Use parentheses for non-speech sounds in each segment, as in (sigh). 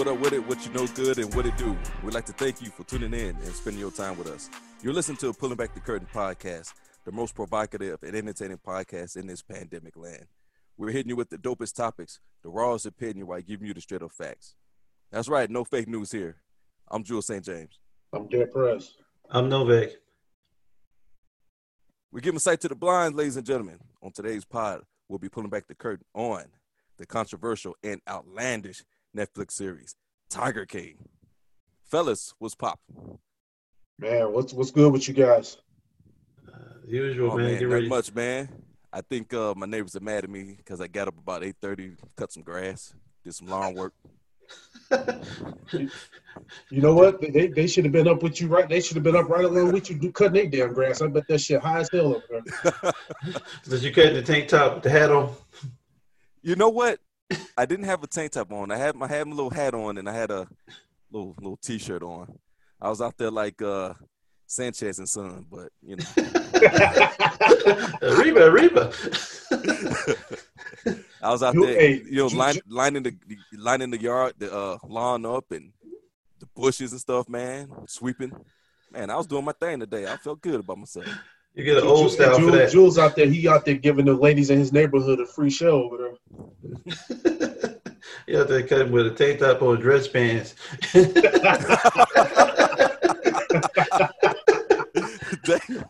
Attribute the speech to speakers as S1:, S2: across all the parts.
S1: What's happening? What up with it? What you know good and what it do? We'd like to thank you for tuning in and spending your time with us. You're listening to Pulling Back the Curtain podcast, the most provocative and entertaining podcast in this pandemic land. We're hitting you with the dopest topics, the rawest opinion while giving you the straight up facts. That's right, no fake news here. I'm Jules St. James.
S2: I'm Derek Perez.
S3: I'm Novak.
S1: We're giving sight to the blind, ladies and gentlemen. On today's pod, we'll be pulling back the curtain on the controversial and outlandish Netflix series, Tiger King. Fellas, what's pop?
S2: Man, what's what's good with you guys?
S3: Uh, usual,
S1: Oh,
S3: man.
S1: man,
S3: Get
S1: not
S3: ready.
S1: much, man. I think uh, my neighbors are mad at me because I got up about 8.30, cut some grass, did some lawn work. (laughs)
S2: You know what? They they should have been up with you right. They should have been up right along with you, do cutting their damn grass. I bet that shit high as hell up there. (laughs)
S3: Did you cut the tank top with the hat on?
S1: You know what? I didn't have a tank top on. I had my had my little hat on and I had a little little t-shirt on. I was out there like uh Sanford and Son, but you know. (laughs)
S3: Reba, Reba. (laughs)
S1: I was out
S2: You-
S1: there,
S2: hey,
S1: you know,
S2: you-
S1: line, lining the lining the yard, the uh, lawn up, and the bushes and stuff. Man, sweeping. Man, I was doing my thing today. I felt good about myself.
S3: You get an old
S2: Jules,
S3: style for
S2: Jules,
S3: that.
S2: Jules out there, he out there giving the ladies in his neighborhood a free show over (laughs) there.
S3: you have to cut him with a tank top or dress pants. (laughs)
S1: Damn.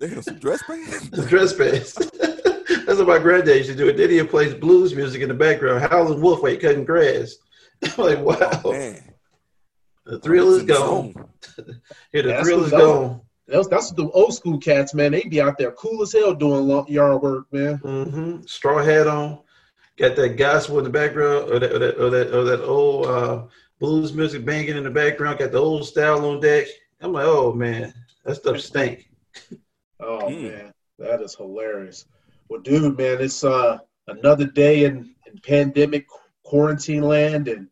S1: Damn, some dress pants. (laughs)
S3: dress pants. That's what my granddad used to do. And then he plays blues music in the background, Howlin' Wolf while he cutting grass. I'm like, oh, wow,
S1: Man,
S3: the thrill is gone.
S1: zone.
S3: Here, the thrill is gone.
S2: That's that's the old school cats, man. They be out there cool as hell doing lo- yard work, man.
S3: hmm Straw hat on, got that gospel in the background, or that, or that, or that, or that old uh, blues music banging in the background. Got the old style on deck. I'm like, oh man, that stuff stink. (laughs)
S2: Oh
S1: Mm.
S2: man, that is hilarious. Well, dude, man, it's uh another day in, in pandemic quarantine land, and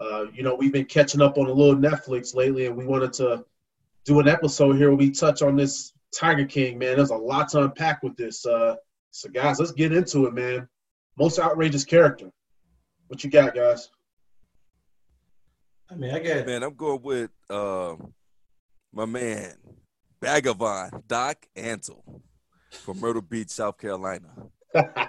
S2: uh, you know we've been catching up on a little Netflix lately, and we wanted to do an episode here where we touch on this Tiger King. Man, there's a lot to unpack with this. Uh, so guys, let's get into it, man. Most outrageous character. What you got, guys?
S3: I mean, I got
S1: Man, I'm going with uh, my man, Bhagavan Doc Antle from Myrtle Beach, South Carolina. (laughs)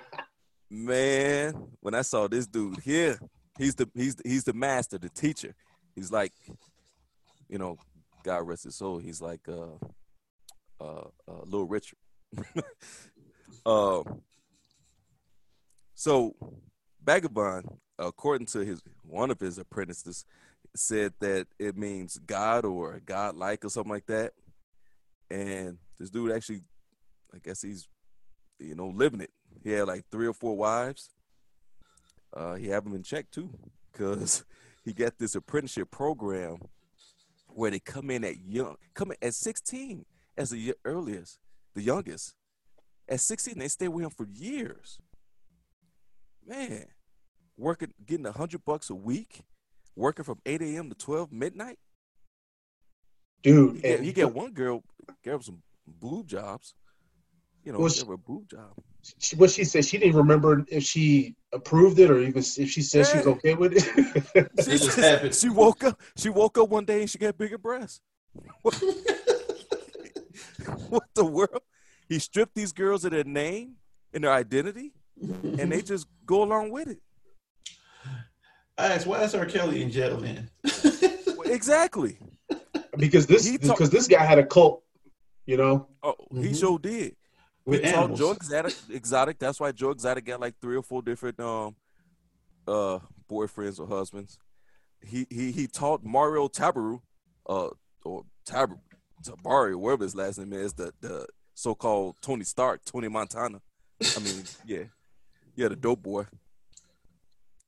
S1: Man, when I saw this dude here, he's the he's the, he's the master, the teacher. He's like, you know, God rest his soul. He's like uh, uh, uh Little Richard. uh, (laughs) so Bhagavan, according to his one of his apprentices, said that it means God or God like or something like that. And this dude actually, I guess he's, you know, living it. He had like three or four wives. Uh, he have them in check too, because (laughs) he got this apprenticeship program where they come in at young, come in at 16 as the earliest, the youngest. At 16, they stay with him for years. Man, working, getting a hundred bucks a week, working from 8 a.m. to 12 midnight.
S2: Dude,
S1: He get,
S2: and
S1: he get one girl, gave some boob jobs. You know,
S2: Well, she-
S1: a boob job.
S2: she, what she said, she didn't remember if she approved it or even if she said she was okay with it. (laughs)
S1: She,
S3: just happened.
S1: she woke up. She woke up one day and she got bigger breasts. What, (laughs) what the world? He stripped these girls of their name and their identity, and they just go along with it.
S3: I asked, why is R. Kelly in jail, man? (laughs)
S1: Exactly.
S2: because this
S1: He talk-
S2: because this guy had a cult, you know.
S1: Oh, he
S3: Mhm.
S1: sure did.
S3: With animals.
S1: Joe Exotic, Exotic. That's why Joe Exotic got like three or four different um uh boyfriends or husbands. He he he taught Mario Tabaru, uh or Tab Tabari, whatever his last name is, the the so called Tony Stark, Tony Montana. I mean, (laughs) yeah. Yeah, the dope boy.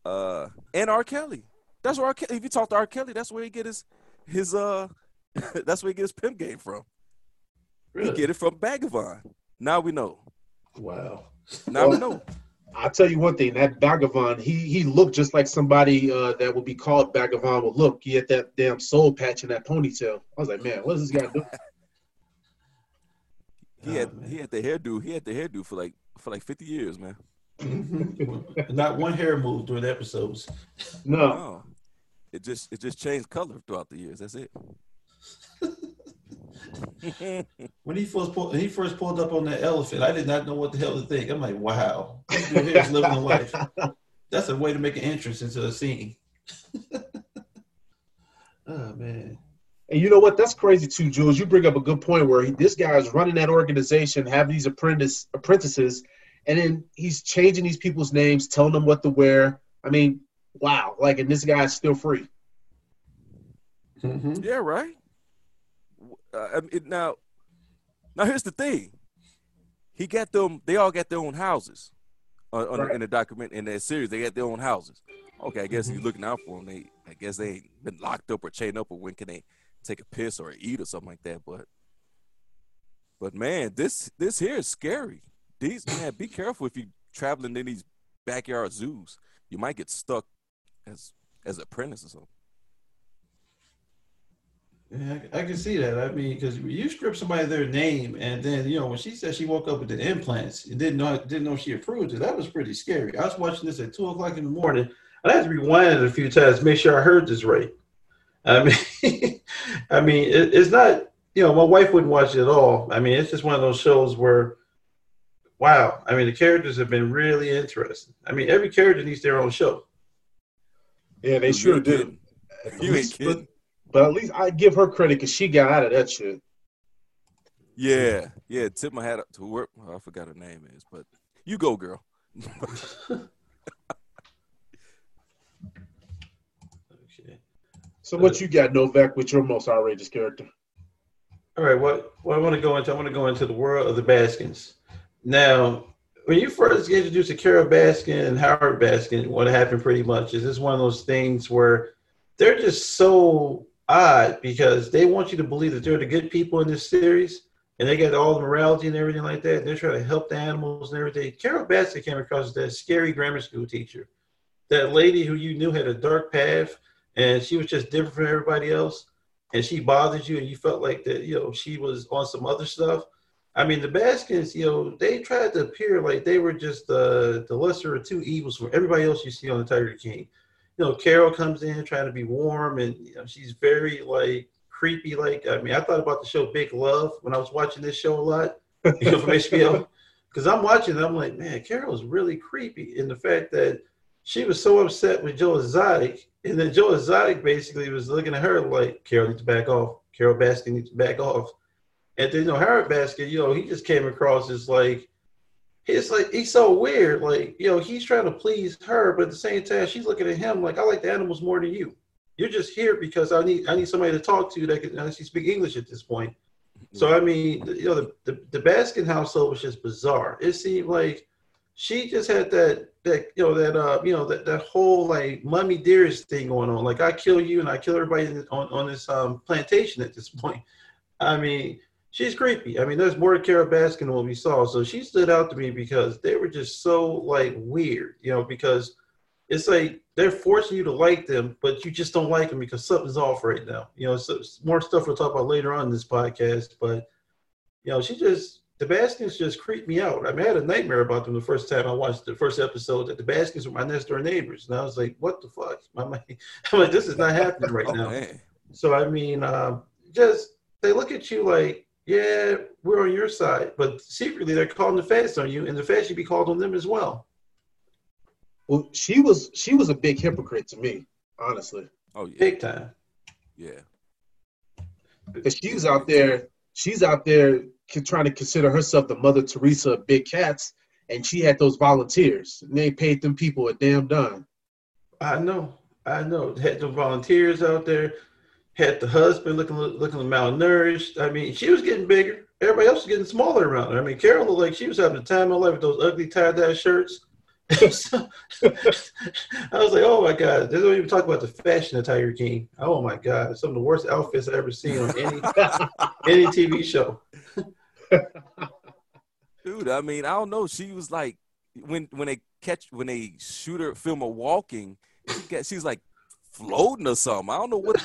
S1: Uh and R. Kelly. That's where R. Kelly, if you talk to R. Kelly, that's where he get his his uh (laughs) that's where he get his pimp game from. He get it from Bhagavan. Now we know.
S3: Wow.
S1: Now we know. (laughs)
S2: I'll tell you one thing, that Bhagavan, he he looked just like somebody uh, that would be called Bhagavan would look. He had that damn soul patch and that ponytail. I was like, man, what is this guy doing? (laughs)
S1: He had
S3: Oh, man.
S1: he had the hairdo. He had the hairdo for like for like fifty years, man.
S3: Mhm. (laughs) Not one hair move during the episodes.
S2: No,
S1: Oh, it just it just changed color throughout the years. That's it. (laughs)
S3: When he first pulled, he first pulled up on that elephant, I did not know what the hell to think. I'm like, wow, here is (laughs) living a life. That's a way to make an entrance into a scene. (laughs) oh man,
S2: and you know what? That's crazy too, Jules. You bring up a good point where he, this guy is running that organization, having these apprentice apprentices, and then he's changing these people's names, telling them what to wear. I mean, wow! Like, and this guy's still free.
S3: Mhm.
S1: yeah, right. Uh, I mean, now, now here's the thing. He got them. They all got their own houses. On, on
S2: Right.
S1: in the document in that series, they got their own houses. Okay, I guess
S3: Mhm.
S1: he's looking out for them. They, I guess they ain't been locked up or chained up, or when can they take a piss or eat or something like that. But, but man, this this here is scary. These man, be careful if you traveling in these backyard zoos. You might get stuck as as apprentice or something.
S3: Yeah, I, I can see that. I mean, because you strip somebody their name, and then you know when she said she woke up with the implants and didn't know didn't know she approved it, that was pretty scary. I was watching this at two o'clock in the morning. I had to rewind it a few times, to make sure I heard this right. I mean, (laughs) I mean, it, it's not. You know, my wife wouldn't watch it at all. I mean, it's just one of those shows where, wow. I mean, the characters have been really interesting. I mean, every character needs their own show.
S2: Yeah, they sure
S1: ain't
S2: do.
S1: kidding. You ain't
S2: least-
S1: kidding.
S2: But at least I give her credit because she got out of that shit.
S1: Yeah, yeah. Tip my hat up to work. Oh, I forgot her name is, but you go, girl.
S3: Okay. (laughs)
S2: So what you got, Novak, with your most outrageous character?
S3: All right, what what I want to go into, I want to go into the world of the Baskins. Now, when you first get introduced to Carole Baskin and Howard Baskin, what happened pretty much is this one of those things where they're just so odd because they want you to believe that they're the good people in this series and they got all the morality and everything like that. They're trying to help the animals and everything. Carole Baskin came across as that scary grammar school teacher, that lady who you knew had a dark path and she was just different from everybody else and she bothered you and you felt like that, you know, she was on some other stuff. I mean, the Baskins, you know, they tried to appear like they were just the the lesser of two evils from everybody else you see on the Tiger King. You know, Carol comes in trying to be warm and you know, she's very like creepy. Like, I mean, I thought about the show Big Love when I was watching this show a lot, you know, from HBO. Because (laughs) I'm watching it, I'm like, man, Carol's really creepy in the fact that she was so upset with Joe Exotic, and then Joe Exotic basically was looking at her like, Carol needs to back off. Carole Baskin needs to back off. And then, you know, Howard Baskin, you know, he just came across as like, it's like he's so weird. Like, you know, he's trying to please her, but at the same time, she's looking at him like, I like the animals more than you. You're just here because I need I need somebody to talk to that can actually speak English at this point. So I mean, you know, the, the the Baskin household was just bizarre. It seemed like she just had that that you know that uh you know that that whole like mummy dearest thing going on. Like I kill you and I kill everybody on on this um plantation at this point. I mean, she's creepy. I mean, there's more to Carole Baskin than what we saw. So she stood out to me because they were just so like weird, you know, because it's like they're forcing you to like them, but you just don't like them because something's off right now. You know, so more stuff we'll talk about later on in this podcast, but you know, she just the Baskins just creeped me out. I mean, I had a nightmare about them the first time I watched the first episode that the Baskins were my next door neighbors, and I was like, "What the fuck?" (laughs) I'm like, I'm like "This is not happening right
S1: Oh
S3: now."
S1: man,
S3: So I mean, um, just they look at you like, "Yeah, we're on your side," but secretly they're calling the feds on you, and the feds should be called on them as well.
S2: Well, she was she was a big hypocrite to me, honestly.
S1: oh yeah,
S3: Big time.
S1: yeah.
S2: Because she's out there, she's out there trying to consider herself the Mother Teresa of big cats, and she had those volunteers, and they paid them people a damn dime.
S3: I know, I know. Had the volunteers out there, had the husband looking looking malnourished. I mean, she was getting bigger. Everybody else was getting smaller around her. I mean, Carol looked like she was having the time of life with those ugly tie dye shirts. So- (laughs) I was like, oh my god, they don't even talk about the fashion of Tiger King. Oh my god, some of the worst outfits I've ever seen on any (laughs) any TV show. (laughs)
S1: Dude, I mean, I don't know. She was like when when they catch when they shoot her, film her walking, she's like floating or something. I don't know what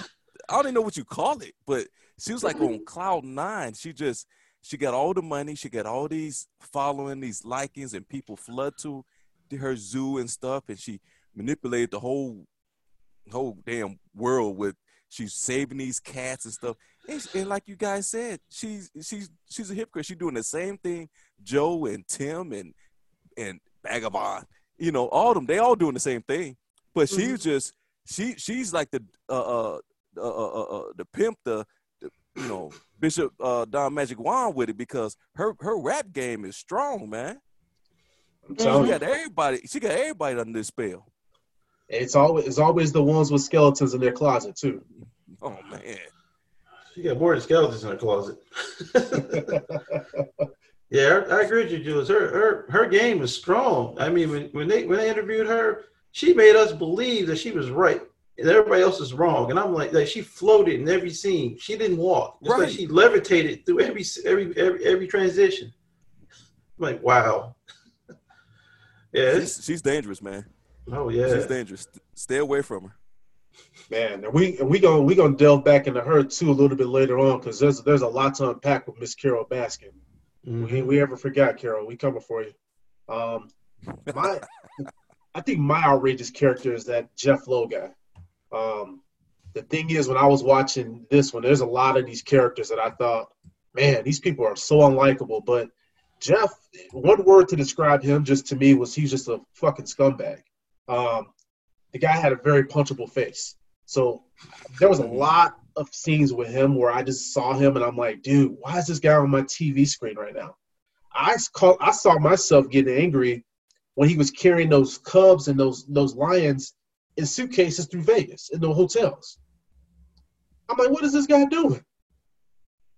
S1: I don't even know what you call it, but she was like on cloud nine. She just she got all the money, she got all these following, these likings, and people flood to, her zoo and stuff, and she manipulated the whole whole damn world with she's saving these cats and stuff. And, and, like you guys said, she's she's she's a hypocrite. She's doing the same thing Joe and Tim and and Vagabond, you know, all them. They all doing the same thing, but mm-hmm. she's just she she's like the uh uh uh, uh, uh, the pimp, the, the you know Bishop uh, Don Magic Juan with it because her her rap game is strong, man. She got everybody. She got everybody under this spell.
S2: It's always it's always the ones with skeletons in their closet too.
S1: Oh man,
S3: she got more than skeletons in her closet. (laughs) yeah, I, I, agree with you, Jules. Her her her game is strong. I mean, when, when they when they interviewed her, she made us believe that she was right and everybody else is wrong. And I'm like, like she floated in every scene. She didn't walk. It's right. like she levitated through every every every, every transition. I'm like, wow. (laughs)
S1: yeah, she's, she's dangerous, man.
S3: Oh yeah,
S1: she's dangerous. Stay away from her.
S2: Man, and we and we gonna we gonna delve back into her too a little bit later on because there's there's a lot to unpack with Miss Carole Baskin. Mm-hmm. We we ever forgot Carol? We coming for you. Um, my (laughs) I think my outrageous character is that Jeff Lowe guy. Um, the thing is, when I was watching this one, there's a lot of these characters that I thought, man, these people are so unlikable. But Jeff, one word to describe him just to me was he's just a fucking scumbag. Um, the guy had a very punchable face. So there was a lot of scenes with him where I just saw him and I'm like, dude, why is this guy on my TV screen right now? I call, I saw myself getting angry when he was carrying those cubs and those those lions in suitcases through Vegas in the hotels. I'm like, what is this guy doing?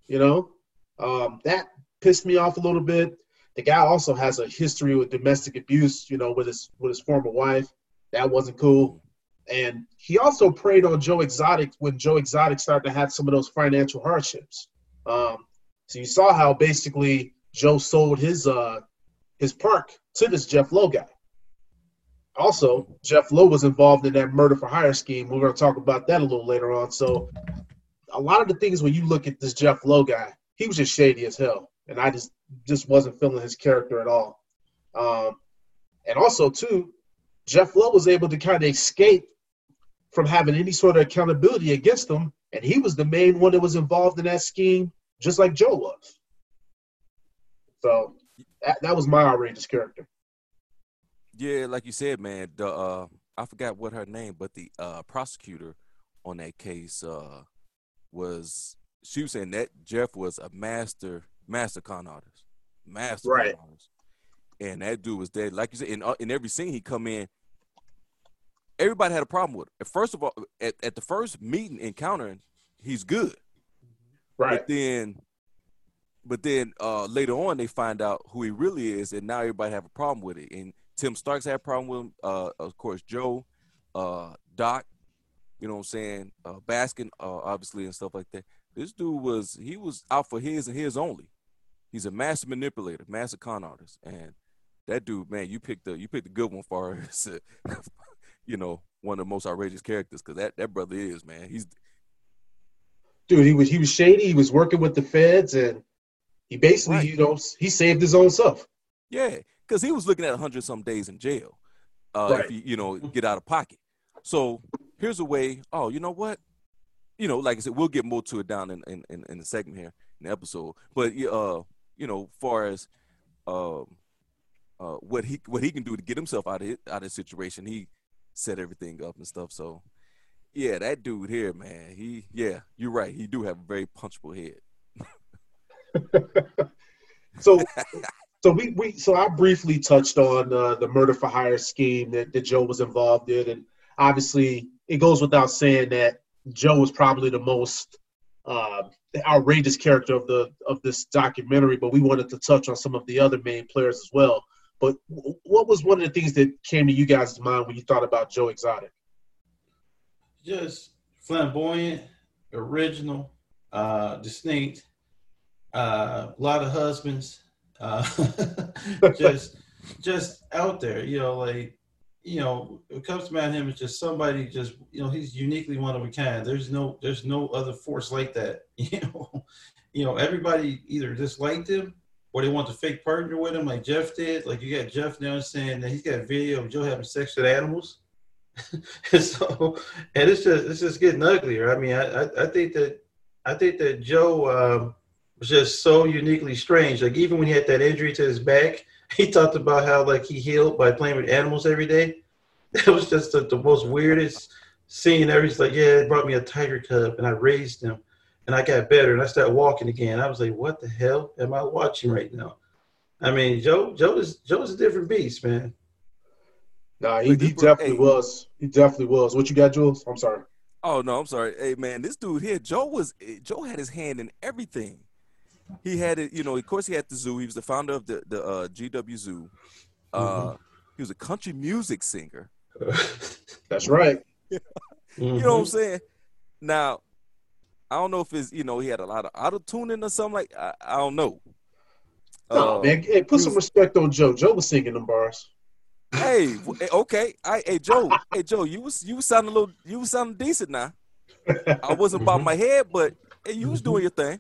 S2: You know, um, that pissed me off a little bit. The guy also has a history with domestic abuse, you know, with his with his former wife. That wasn't cool. And he also preyed on Joe Exotic when Joe Exotic started to have some of those financial hardships. Um, so you saw how basically Joe sold his uh, his park to this Jeff Lowe guy. Also, Jeff Lowe was involved in that murder for hire scheme. We're going to talk about that a little later on. So, a lot of the things when you look at this Jeff Lowe guy, he was just shady as hell, and I just just wasn't feeling his character at all. Um, and also, too, Jeff Lowe was able to kind of escape from having any sort of accountability against him, and he was the main one that was involved in that scheme, just like Joe was. So that, that was my outrageous character.
S1: Yeah, like you said, man. The uh, I forgot what her name, but the uh, prosecutor on that case uh, was she was saying that Jeff was a master master con artist, master
S2: right. con artist,
S1: and that dude was dead. Like you said, in uh, in every scene he come in, everybody had a problem with it. First of all, at, at the first meeting encountering, he's good,
S2: right?
S1: But then, but then uh, later on they find out who he really is, and now everybody have a problem with it, and Tim Starks had a problem with him. Uh, of course, Joe, uh, Doc, you know what I'm saying, uh, Baskin, uh, obviously, and stuff like that. This dude was he was out for his and his only. He's a master manipulator, master con artist, and that dude, man, you picked the you picked a good one for us. (laughs) you know, one of the most outrageous characters because that that brother is man. He's
S2: dude. He was he was shady. He was working with the feds, and he basically, right. you know, he saved his own self.
S1: Yeah, because he was looking at 100 some days in jail uh, right. if you, you know, get out of pocket. So here's a way, oh, you know what? You know, like I said, we'll get more to it down in, in, in, in the segment here in the episode. But, uh, you know, far as um, uh, what he what he can do to get himself out of it, out of the situation, he set everything up and stuff. So, yeah, that dude here, man, he yeah, you're right. He do have a very punchable head. (laughs)
S2: so so we, we so I briefly touched on uh, the murder for hire scheme that, that Joe was involved in, and obviously it goes without saying that Joe was probably the most uh, outrageous character of the of this documentary. But we wanted to touch on some of the other main players as well. But what was one of the things that came to you guys' mind when you thought about Joe Exotic?
S3: Just flamboyant, original, uh, distinct. Uh, a lot of husbands uh, (laughs) (laughs) just just out there. You know, like you know, it comes about him is just somebody just you know he's uniquely one of a kind. There's no there's no other force like that. (laughs) You know, you know everybody either disliked him or they want to fake partner with him, like Jeff did. Like you got Jeff now saying that he's got video of Joe having sex with animals. and so, and it's just it's just getting uglier. I mean, I I, I think that I think that Joe um, was just so uniquely strange. Like even when he had that injury to his back, (laughs) he talked about how like he healed by playing with animals every day. (laughs) That was just the, the most weirdest scene ever. He's like, yeah, it brought me a tiger cub and I raised him and I got better and I started walking again. I was like, what the hell am I watching right now? I mean, Joe, Joe is Joe is a different beast, man.
S2: Nah, he, he definitely hey. was. He definitely was. What you got, Jules? I'm sorry.
S1: Oh no, I'm sorry. Hey man, this dude here, Joe was Joe had his hand in everything. He had it, you know. Of course, he had the zoo. He was the founder of the the uh, GW Zoo. Uh, mm-hmm. He was a country music singer. (laughs)
S2: That's right. (laughs)
S1: you know what I'm mm-hmm. saying? Now, I don't know if it's you know he had a lot of auto tuning or something like I, I don't know.
S2: No uh, man, hey, put some was, respect on Joe. Joe was singing them bars.
S1: Hey, okay. I, hey Joe, hey Joe, you was you was sounding a little, you was sounding decent now. I wasn't about my head, but hey, you was doing your thing.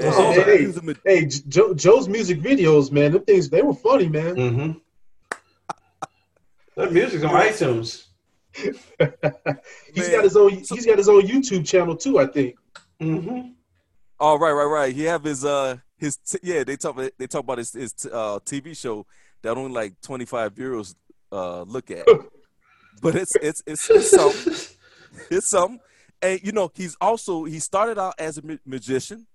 S2: Oh, hey, hey, hey Joe, Joe's music videos, man, them things they were funny, man.
S3: Mm-hmm. that music's on iTunes. (laughs)
S2: he's man. got his own. He's got his own YouTube channel too, I think.
S3: Mm-hmm.
S1: Oh right, right, right. He have his uh his t- yeah. They talk they talk about his his uh, TV show that only like 25 euros uh, look at. (laughs) but it's it's it's, it's something. It's something. And you know, he's also he started out as a ma- magician,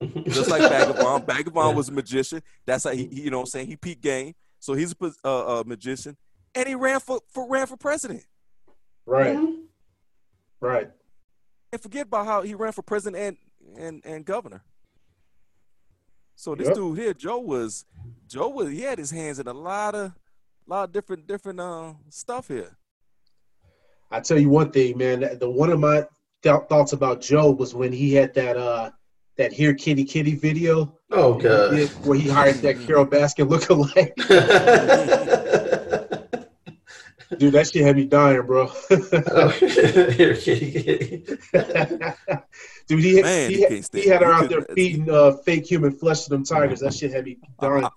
S1: (laughs) just like Vagabond. Vagabond yeah. was a magician. That's how he, he, you know, what I'm saying he peaked game. So he's a, uh, a magician, and he ran for, for ran for president.
S2: Right. Mm-hmm. Right.
S1: And forget about how he ran for president and and and governor. So this yep. dude here, Joe was Joe was he had his hands in a lot of lot of different different uh, stuff here.
S2: I tell you one thing, man. The one of my th- thoughts about Joe was when he had that uh that "Here Kitty Kitty" video.
S3: Oh god,
S2: where he hired that Carole Baskin lookalike. (laughs) Dude, that shit had me dying, bro. oh, (laughs) here, kitty, (laughs) kitty. Dude, he, Man, he, he, he had her out there feeding uh, fake human flesh to them tigers. That shit had me dying.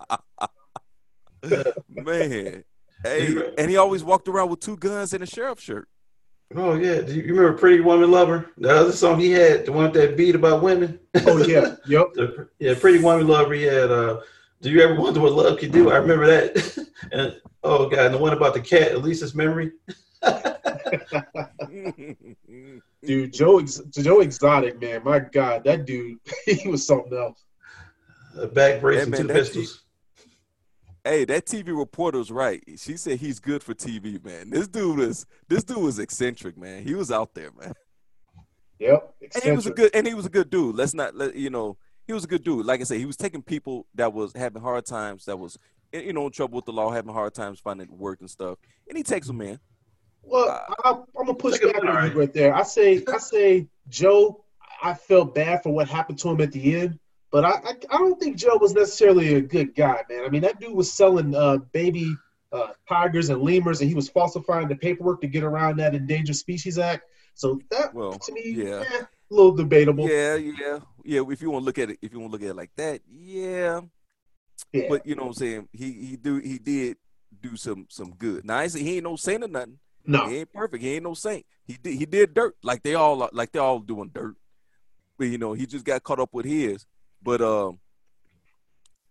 S1: Man. Hey, and he always walked around with two guns and a sheriff shirt.
S3: Oh yeah, do you remember "Pretty Woman Lover"? The other song he had, the one that beat about women.
S2: Oh yeah, (laughs) yep.
S3: the, yeah, "Pretty Woman Lover." He had. Uh, do you ever wonder what love can do? I remember that. (laughs) and oh god, and the one about the cat, Elisa's memory. (laughs)
S2: dude, Joe, Joe Exotic, man, my God, that dude, he was something else.
S3: A back brace and two pistols.
S1: Hey, that TV reporter was right. She said he's good for TV, man. This dude is this dude was eccentric, man. He was out there, man.
S2: Yep,
S1: eccentric. and he was a good and he was a good dude. Let's not let you know. He was a good dude. Like I said, he was taking people that was having hard times, that was you know in trouble with the law, having hard times finding work and stuff, and he takes them in.
S2: Well, uh, I, am gonna push back on you right there. I say, I say, Joe. I felt bad for what happened to him at the end, but I, I, I don't think Joe was necessarily a good guy, man. I mean, that dude was selling uh, baby uh, tigers and lemurs, and he was falsifying the paperwork to get around that Endangered Species Act. So that, well, to me, yeah, eh, a little debatable.
S1: Yeah, yeah, yeah. If you want to look at it, if you want to look at it like that, yeah. yeah. But you know what I'm saying? He he do he did do some some good. Now I say he ain't no saint or nothing.
S2: No,
S1: he ain't perfect. He ain't no saint. He did he did dirt like they all like they all doing dirt. But you know he just got caught up with his. But um,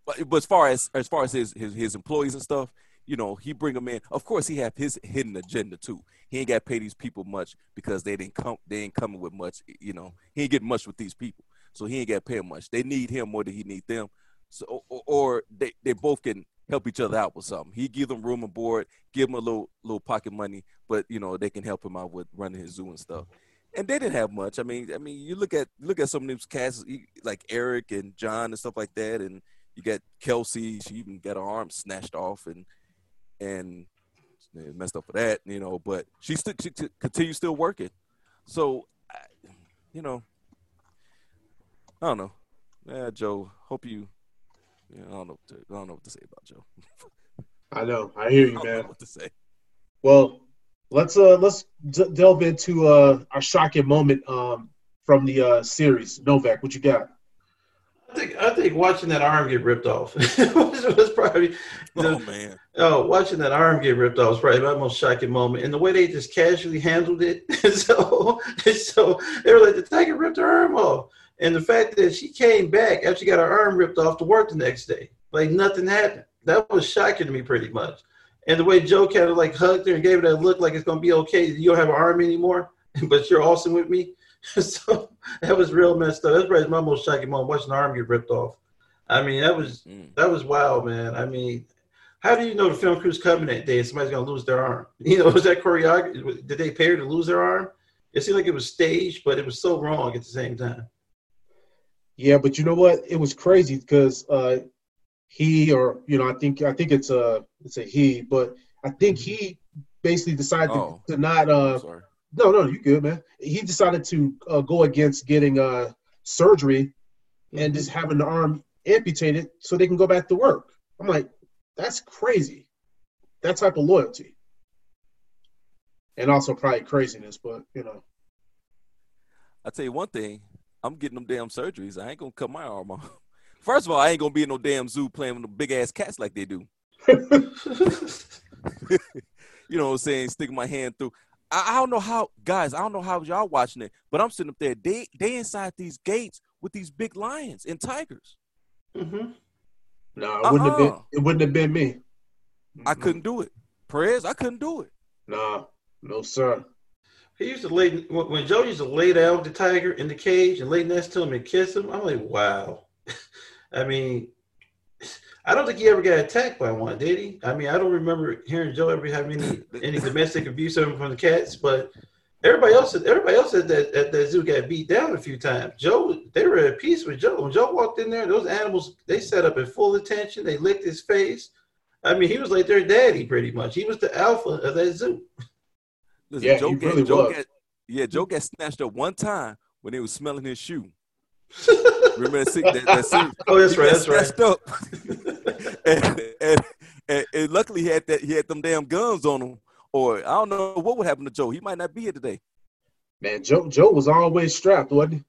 S1: but, but as far as as far as his, his his employees and stuff, you know he bring them in. Of course he have his hidden agenda too. He ain't got pay these people much because they didn't come. They ain't coming with much. You know he ain't getting much with these people, so he ain't got pay much. They need him more than he need them. So or, or they they both can help each other out with something. He give them room and board, give them a little little pocket money, but you know they can help him out with running his zoo and stuff. And they didn't have much. I mean, I mean, you look at look at some of these cats like Erik and John and stuff like that, and you got Kelci. She even got her arm snatched off and and messed up for that, you know. But she still she continues still working. So, you know, I don't know. Yeah, Joe. Hope you yeah, I don't know. To, I don't know what to say about Joe.
S2: I know. I hear you, (laughs)
S1: I
S2: man.
S1: what to say?
S2: Well, let's uh let's d- delve into uh our shocking moment um from the uh series. Novak, what you got?
S3: I think I think watching that arm get ripped off (laughs) was, was probably the,
S1: Oh man.
S3: oh watching that arm get ripped off was probably my most shocking moment. And the way they just casually handled it, (laughs) so so they were like the tiger ripped her arm off, and the fact that she came back after she got her arm ripped off to work the next day, like nothing happened. That was shocking to me pretty much. And the way Joe kind of like hugged her and gave her that look like it's gonna be okay, you don't have an arm anymore, (laughs) but you're awesome with me. (laughs) so that was real messed up. That's probably my most shocking moment watching the arm get ripped off. I mean, that was
S1: Mm.
S3: that was wild, man. I mean, how do you know the film crew's coming that day and somebody's gonna lose their arm? (laughs) You know, was that choreography? Did they pay her to lose their arm? It seemed like it was staged, but it was so wrong at the same time.
S2: Yeah, but you know what? It was crazy because uh, he or you know I think I think it's a it's a he, but I think he basically decided
S1: Oh.
S2: to, to not uh
S1: Sorry.
S2: no no you good man. He decided to uh, go against getting uh surgery and just having the arm amputated so they can go back to work. I'm like, that's crazy. That type of loyalty. And also probably craziness, but you know.
S1: I tell you one thing, I'm getting them damn surgeries. I ain't gonna cut my arm off. (laughs) First of all, I ain't gonna be in no damn zoo playing with no big ass cats like they do. (laughs) (laughs) You know what I'm saying? Sticking my hand through. I, I don't know how, guys. I don't know how y'all watching it, but I'm sitting up there. They they inside these gates with these big lions and tigers.
S3: hmm
S2: No, it wouldn't have been
S1: Uh-uh.
S2: it wouldn't have been me.
S1: I couldn't do it. Perez, I couldn't do it.
S2: Nah, no sir.
S3: He used to lay when when Joe used to lay down with the tiger in the cage and lay next to him and kiss him. I'm like, wow. I mean, I don't think he ever got attacked by one, did he? I mean, I don't remember hearing Joe ever having any (laughs) any domestic abuse from the cats, but everybody else everybody else at that at that zoo got beat down a few times. Joe, they were at peace with Joe. When Joe walked in there, those animals they set up at full attention. They licked his face. I mean, he was like their daddy pretty much. He was the alpha of that zoo.
S1: Listen,
S2: Yeah,
S1: Joe
S2: he
S1: got,
S2: really
S1: Joe
S2: was.
S1: got, yeah, Joe got snatched up one time when they was smelling his shoe. (laughs) Remember that, scene- that, that scene?
S3: Oh, that's
S1: He
S3: right. That's right.
S1: up. (laughs) and, and, and, and luckily he had that he had them damn guns on him. Or I don't know what would happen to Joe. He might not be here today.
S2: Man, Joe Joe was always strapped, wasn't he?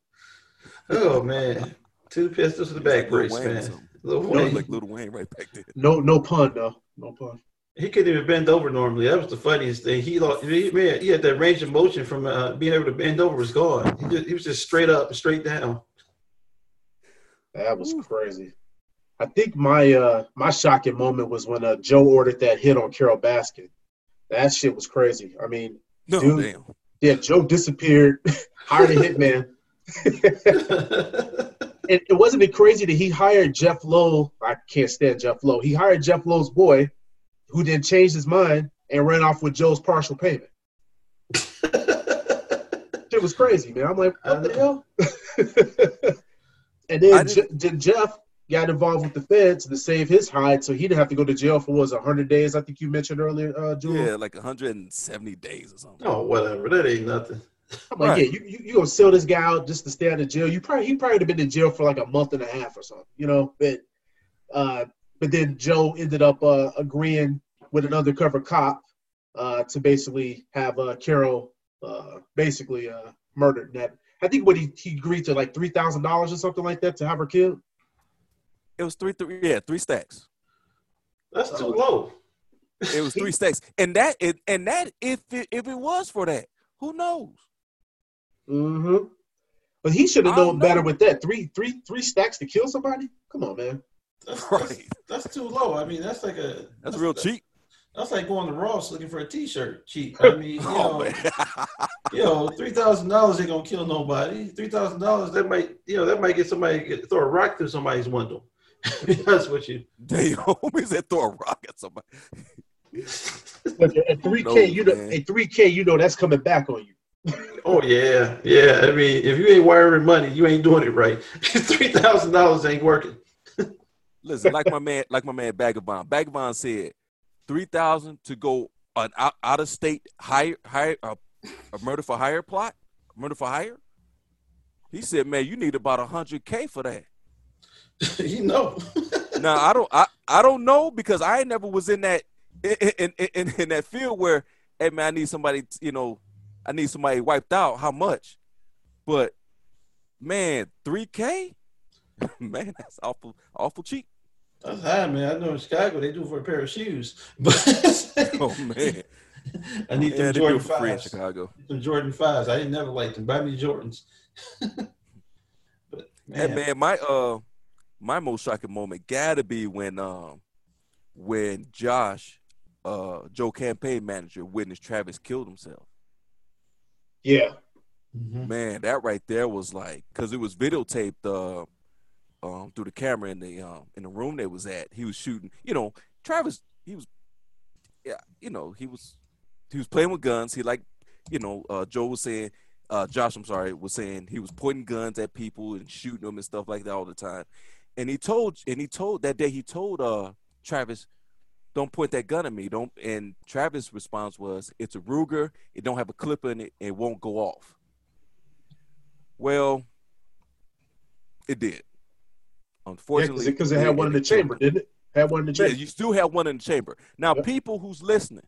S3: Oh man, two pistols to the back
S1: Lil
S3: brace,
S1: Wayne or
S3: man.
S1: something.
S3: Lil
S1: He
S3: Wayne.
S1: like Little Wayne right back there.
S2: No no pun though. No pun.
S3: He couldn't even bend over normally. That was the funniest thing. He lost. He, man, he had that range of motion from uh, being able to bend over was gone. He, just, he was just straight up, straight down.
S2: That was
S1: Ooh.
S2: crazy. I think my uh my shocking moment was when uh, Joe ordered that hit on Carole Baskin. That shit was crazy. I mean,
S1: No
S2: Dude.
S1: damn.
S2: yeah, Joe disappeared, (laughs) hired a hitman. (laughs) And it wasn't it crazy that he hired Jeff Lowe. I can't stand Jeff Lowe. He hired Jeff Lowe's boy, who then changed his mind and ran off with Joe's partial payment. (laughs) It was crazy, man. I'm like, what the hell? And then Je- then Jeff got involved with the feds to save his hide, so he didn't have to go to jail for what was it, 100 days. I think you mentioned earlier, uh, Julian.
S1: Yeah, like 170 days or something.
S3: oh, whatever. That ain't nothing.
S2: I'm like,
S1: Right.
S2: yeah, you, you you gonna sell this guy out just to stay out of jail? You probably he probably would have been in jail for like a month and a half or something, you know. But uh, but then Joe ended up uh, agreeing with an undercover cop uh, to basically have uh, Carol uh, basically uh, murdered. And that I think what he he agreed to like three thousand dollars or something like that to have her killed.
S1: It was three, three, yeah, three stacks.
S3: That's too low.
S1: It was three stacks, and that, it, and that, if it, if it was for that, who knows?
S2: Mm-hmm. But he should have
S1: I don't
S2: known better with that three three three stacks to kill somebody. Come on, man.
S3: That's,
S1: Right.
S3: that's, that's too low. I mean, that's like a
S1: That's real cheap.
S3: That's like going to Ross looking for a T-shirt cheap. I mean, you (laughs)
S1: Oh,
S3: know,
S1: man. (laughs)
S3: you know, three thousand dollars ain't gonna kill nobody. Three thousand dollars that might, you know, that might get somebody get, throw a rock through somebody's window. (laughs) That's what you.
S1: Damn, homies that throw a rock at somebody.
S2: Look, at three
S1: knows,
S2: K, you know,
S1: man?
S2: at three K, you know that's coming back on you.
S3: Oh yeah, yeah. I mean, if you ain't wiring money, you ain't doing it right. Three thousand dollars ain't working.
S1: Listen, like my man, like my man Bhagavan. Bhagavan said, three thousand to go an out, out of state hire hire uh, a murder for hire plot, murder for hire. He said, man, you need about a hundred k for that. (laughs)
S3: you know. (laughs)
S1: now I don't I, I don't know because I never was in that in, in, in, in that field where hey man I need somebody you know I need somebody wiped out how much but man 3k (laughs) man, that's awful, awful cheap.
S3: That's high, man. I know in Chicago they do for a pair of shoes, but (laughs)
S1: Oh man,
S3: I need
S1: yeah,
S3: them
S1: they do
S3: Jordan
S1: it for free in
S3: fives.
S1: Chicago.
S3: Them Jordan fives. I didn't never like them. Buy me Jordans. (laughs) but
S1: Hey
S3: man,
S1: man, my uh, my most shocking moment gotta be when um, when Josh, uh, Joe campaign manager, witnessed Travis killed himself.
S2: Yeah.
S3: Mhm.
S1: Man, that right there was like, cause it was videotaped uh, um, through the camera in the um in the room they was at. He was shooting. You know, Travis. He was, yeah. You know, he was he was playing with guns. He like, you know, uh, Joe was saying, uh, Josh, I'm sorry, was saying he was pointing guns at people and shooting them and stuff like that all the time. And he told, and he told that day he told uh Travis, don't point that gun at me. Don't. And Travis' response was, it's a Ruger. It don't have a clip in it. It won't go off. Well, it did.
S2: Yeah,
S1: Unfortunately,
S2: because it had one in the chamber, didn't it? Had one in the
S1: Yeah,
S2: chamber.
S1: you still have one in the chamber. Now,
S2: Yep.
S1: people who's listening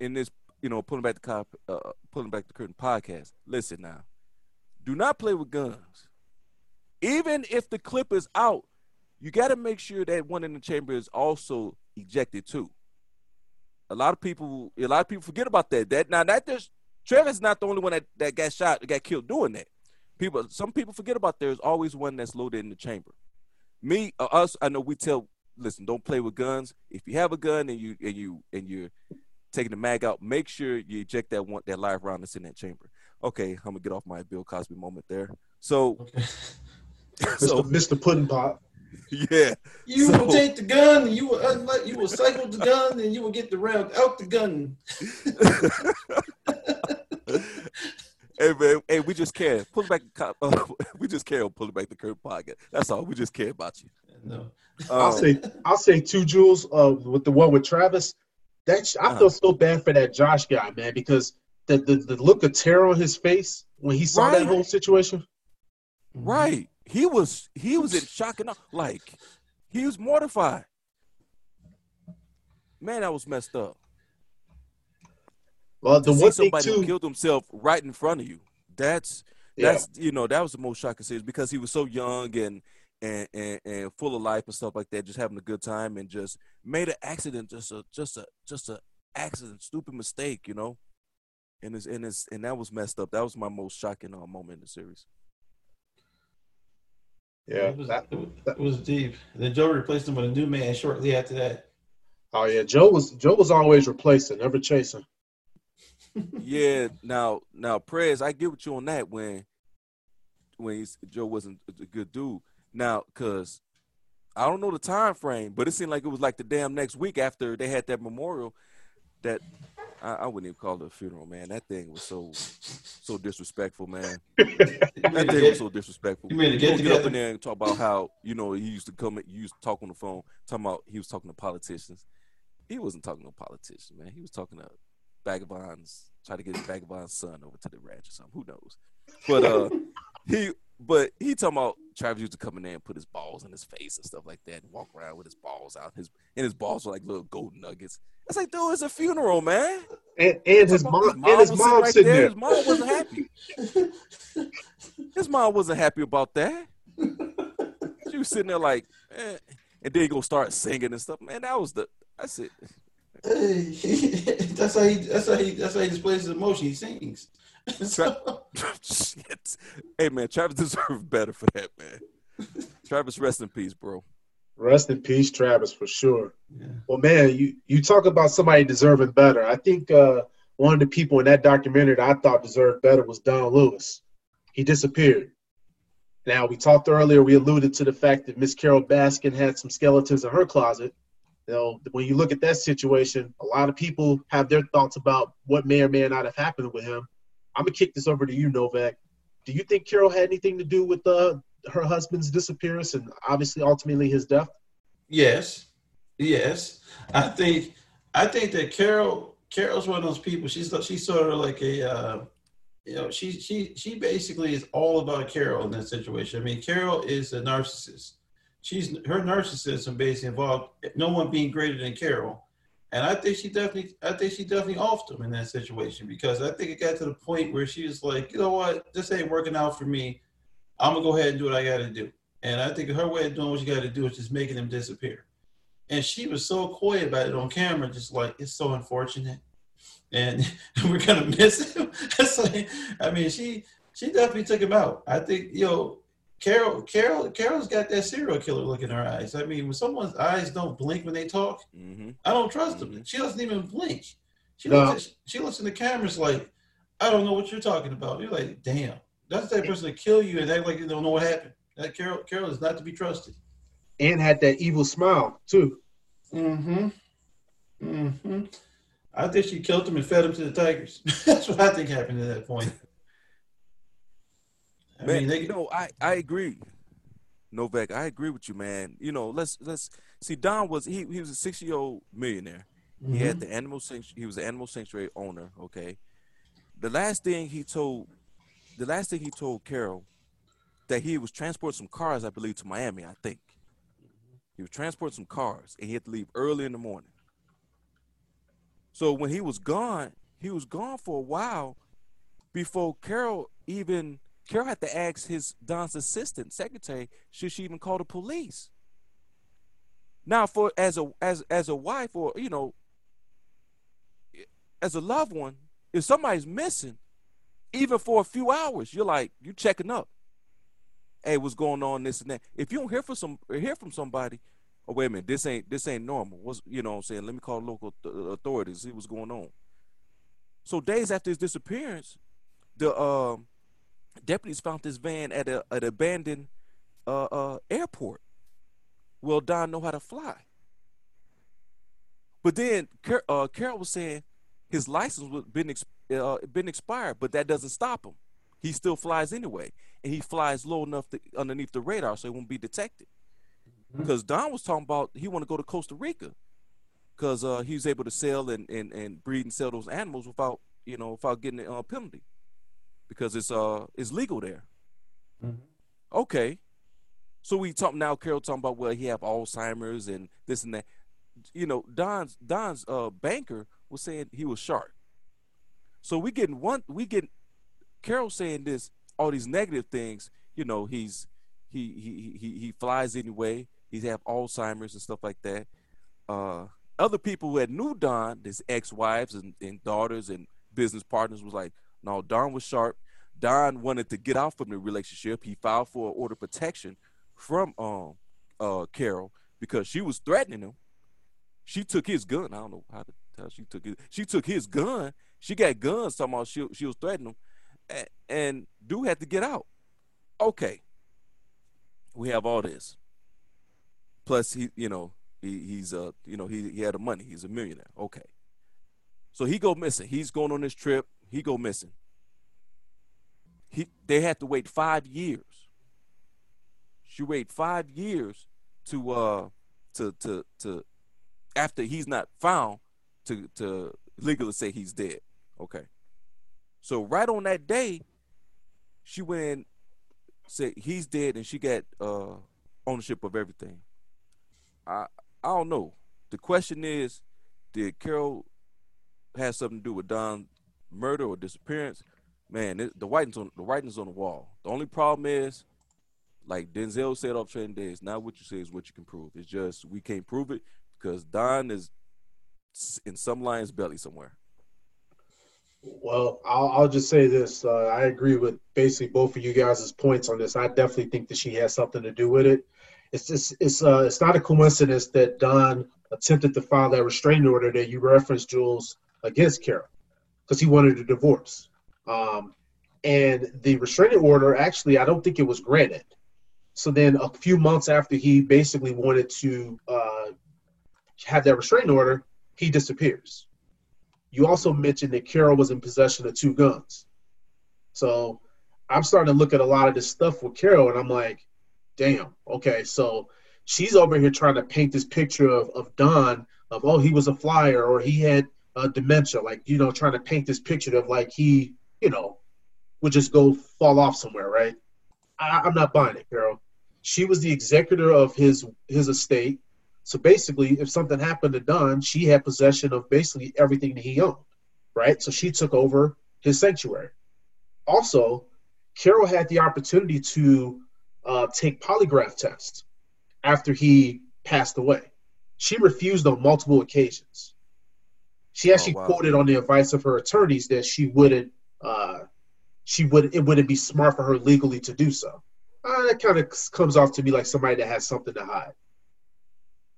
S1: in this, you know, pulling back the cop, uh, pulling back the curtain podcast, listen now. Do not play with guns. Even if the clip is out, you got to make sure that one in the chamber is also ejected too. A lot of people, a lot of people forget about that. That now that there's Trevor's not the only one that, that got shot, got killed doing that. People, some people forget about there's always one that's loaded in the chamber me uh, us i know we tell listen don't play with guns if you have a gun and you and you and you're taking the mag out make sure you eject that one that live round that's in that chamber okay i'm gonna get off my bill cosby moment there so
S3: Okay. (laughs)
S1: so
S2: Mr. Mr. Pudding Pop.
S1: yeah
S3: You
S1: So-
S3: will take the gun, and you will unlock, you will cycle the gun, and you will get the round out the gun. (laughs)
S1: hey man hey we just care pull back uh, (laughs) we just care on pulling back the curtain podcast that's all we just care about you
S3: No.
S2: I'll
S1: Um,
S2: say I'll say to Jules uh, with the one with Travis. That sh- I
S1: Uh-huh.
S2: feel so bad for that Josh guy, man, because the, the the look of terror on his face when he saw
S1: Right.
S2: that whole situation.
S1: right he was he was in shock and like he was mortified man that was messed up
S2: Well, the
S1: to
S2: one thing
S1: somebody who
S2: too,
S1: killed himself right in front of you. That's
S2: yeah,
S1: that's you know that was the most shocking series because he was so young and and, and and full of life and stuff like that, just having a good time and just made an accident, just a just a just a accident, stupid mistake, you know. And it's and it's and that was messed up. That was my most shocking uh, moment in the series.
S2: yeah.
S3: It was,
S2: that-
S3: it was, it was deep. Then Joe replaced him with a new man shortly after that.
S2: oh yeah, Joe was Joe was always replacing, never chasing.
S1: Yeah. Now now Prez, I get with you on that when when he's, Joe wasn't a good dude. Now, cause I don't know the time frame, but it seemed like it was like the damn next week after they had that memorial. That I, I wouldn't even call it a funeral, man. That thing was so so disrespectful, man. (laughs) That thing was so disrespectful.
S3: You a
S1: You don't get up in there and talk about how you know he used to come, he used to talk on the phone, talking about he was talking to politicians. He wasn't talking to politicians, man. He was talking to Vagabond's, try to get his Vagabond's son over to the ranch or something. Who knows? But uh, (laughs) he, but he talking about Travis used to come in there and put his balls in his face and stuff like that, and walk around with his balls out. His and his balls were like little gold nuggets. It's like, dude, it's a funeral, man.
S2: And and his
S1: Talking
S2: mom and his mom
S1: right
S2: sitting there.
S1: His mom wasn't happy. His mom wasn't happy about that. She was sitting there like, eh. and then he gonna start singing and stuff. Man, that was the. That's it.
S3: Hey, (laughs) that's how he. That's how he. That's how he displays his emotion. He sings. (laughs) So-
S1: Shit. Hey man, Travis deserved better for that, man. Travis, rest in peace, bro.
S2: Rest in peace, Travis, for sure.
S3: yeah.
S2: Well, man, you you talk about somebody deserving better. I think uh, one of the people in that documentary that I thought deserved better was Don Lewis. He disappeared. Now we talked earlier. We alluded to the fact that Miss Carole Baskin had some skeletons in her closet. You know, when you look at that situation, a lot of people have their thoughts about what may or may not have happened with him. I'm gonna kick this over to you, Novak. Do you think Carol had anything to do with uh, her husband's disappearance and obviously ultimately his death?
S3: Yes, yes. I think I think that Carol Carol's one of those people. She's she's sort of like a uh, you know she she she basically is all about Carol in that situation. I mean, Carol is a narcissist. She's her narcissism basically involved no one being greater than Carole, and I think she definitely I think she definitely offed him in that situation because I think it got to the point where she was like, you know what, this ain't working out for me. I'm gonna go ahead and do what I got to do. And I think her way of doing what you got to do is just making him disappear. And she was so coy about it on camera, just like it's so unfortunate, and (laughs) we're gonna miss him. (laughs) like, I mean, she she definitely took him out. I think you know, Carole Carole Carole's got that serial killer look in her eyes. I mean, when someone's eyes don't blink when they talk,
S1: Mm-hmm.
S3: I don't trust them.
S1: Mhm.
S3: She doesn't even blink. She
S2: No.
S3: looks at, she looks in the cameras like, I don't know what you're talking about. You're like, damn, that's that person to kill you and act like you don't know what happened. That Carole Carole is not to be trusted.
S2: And had that evil smile too.
S3: Mm-hmm. Mm-hmm. I think she killed him and fed him to the tigers. (laughs) That's what I think happened at that point. I
S1: Man,
S3: mean, they,
S1: you know, I I agree. Novak, I agree with you, man. You know, let's let's see. Don was he he was a six year old millionaire. He had
S3: Mhm.
S1: the animal sanctuary. He was the animal sanctuary owner. Okay. The last thing he told, the last thing he told Carole, that he was transporting some cars, I believe, to Miami. I think he was transporting some cars, and he had to leave early in the morning. So when he was gone, he was gone for a while before Carole even Carole had to ask his Don's assistant secretary should she even call the police. Now, for as a as as a wife or you know as a loved one, if somebody's missing, even for a few hours, you're like you checking up. Hey, what's going on? This and that. If you don't hear from some hear from somebody, oh wait a minute, this ain't this ain't normal. What's you know what I'm saying? Let me call local th- authorities, see what's going on. So days after his disappearance, the um deputies found this van at a an abandoned uh, uh, airport. Well, Don know how to fly. But then uh, Carole was saying his license was been ex- uh, been expired, but that doesn't stop him. He still flies anyway, and he flies low enough to, underneath the radar so he won't be detected. Because Don was talking about he want to go to Costa Rica, because uh, he was able to sell and, and, and breed and sell those animals without you know without getting a uh, penalty, because it's uh it's legal there.
S3: Mhm.
S1: Okay, so we talk now. Carole talking about well he have Alzheimer's and this and that. You know, Don's Don's uh banker was saying he was sharp. So we getting one we getting Carole saying this all these negative things. You know, he's he he he he flies anyway. He's have Alzheimer's and stuff like that. Uh, other people who had knew Don, his ex-wives and, and daughters and business partners, was like, no, Don was sharp. Don wanted to get out from the relationship. He filed for an order protection from um uh Carole because she was threatening him. She took his gun. I don't know how to tell she took it. She took his gun. She got guns. Talking about she she was threatening him, and, and dude had to get out. Okay, we have all this. Plus, he you know he he's uh you know he he had the money. He's a millionaire. Okay, so he go missing. He's going on this trip. He go missing. He they had to wait five years. She wait five years to uh to to to after he's not found to to legally say he's dead. Okay. So right on that day, she went and said he's dead and she got uh ownership of everything. I I don't know. The question is, did Carole have something to do with Don's murder or disappearance? Man, it, the writing's on the writing's on the wall. The only problem is, like Denzel said off Trading Days, not what you say is what you can prove. It's just we can't prove it because Don is in some lion's belly somewhere.
S2: Well, I'll, I'll just say this. Uh, I agree with basically both of you guys' points on this. I definitely think that she has something to do with it. It's just it's uh it's not a coincidence that Don attempted to file that restraining order that you referenced, Jules, against Carole, because he wanted a divorce. Um, and the restraining order actually, I don't think it was granted. So then, a few months after he basically wanted to uh, have that restraining order, he disappears. You also mentioned that Carole was in possession of two guns. So I'm starting to look at a lot of this stuff with Carole, and I'm like, damn, okay, so she's over here trying to paint this picture of, of Don, of, oh, he was a flyer or he had uh, dementia, like, you know, trying to paint this picture of like he, you know, would just go fall off somewhere, right? I, I'm not buying it, Carole. She was the executor of his his estate. So basically, if something happened to Don, she had possession of basically everything that he owned, right? So she took over his sanctuary. Also, Carole had the opportunity to uh, take polygraph tests after he passed away. She refused on multiple occasions. She actually
S1: Oh, wow.
S2: quoted on the advice of her attorneys that she wouldn't, uh, she would, it wouldn't be smart for her legally to do so. Uh, that kind of comes off to me like somebody that has something to hide.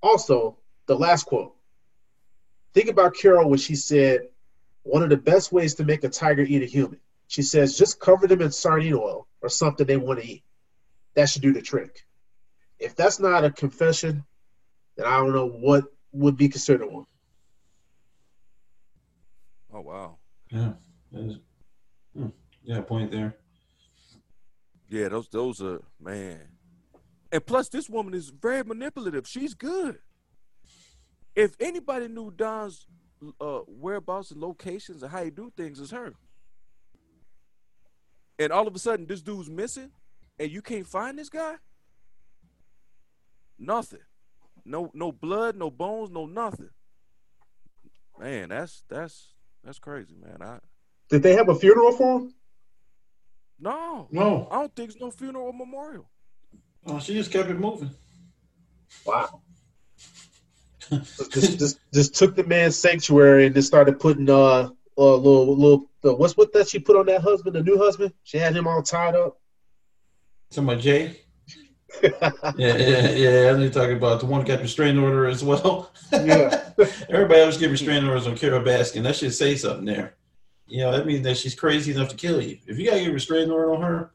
S2: Also, the last quote. Think about Carole when she said, "One of the best ways to make a tiger eat a human." She says, "Just cover them in sardine oil or something they want to eat. That should do the trick." If that's not a confession, then I don't know what would be considered one.
S1: Oh wow.
S3: Yeah. Hmm, Yeah, point there.
S1: Yeah, those those are man. And plus, this woman is very manipulative. She's good. If anybody knew Don's uh, whereabouts and locations and how he do things, is her. And all of a sudden, this dude's missing, and you can't find this guy. Nothing. No, no blood, no bones, no nothing. Man, that's that's that's crazy, man. I
S2: Did they have a funeral for him?
S1: no,
S3: No,
S1: I don't think it's no funeral or memorial.
S3: oh, she just kept it moving.
S2: Wow. just, just, just took the man's sanctuary and just started putting uh, a little, little. Uh, what's what that she put on that husband, the new husband? She had him all tied up.
S3: Talking about Jay. Yeah, yeah, yeah. I you're talking about the one who got restraining order as well.
S2: Yeah. (laughs)
S3: Everybody else get restraining orders on Carole Baskin. That should say something there. You know, that means that she's crazy enough to kill you. If you gotta get a restraining order on her,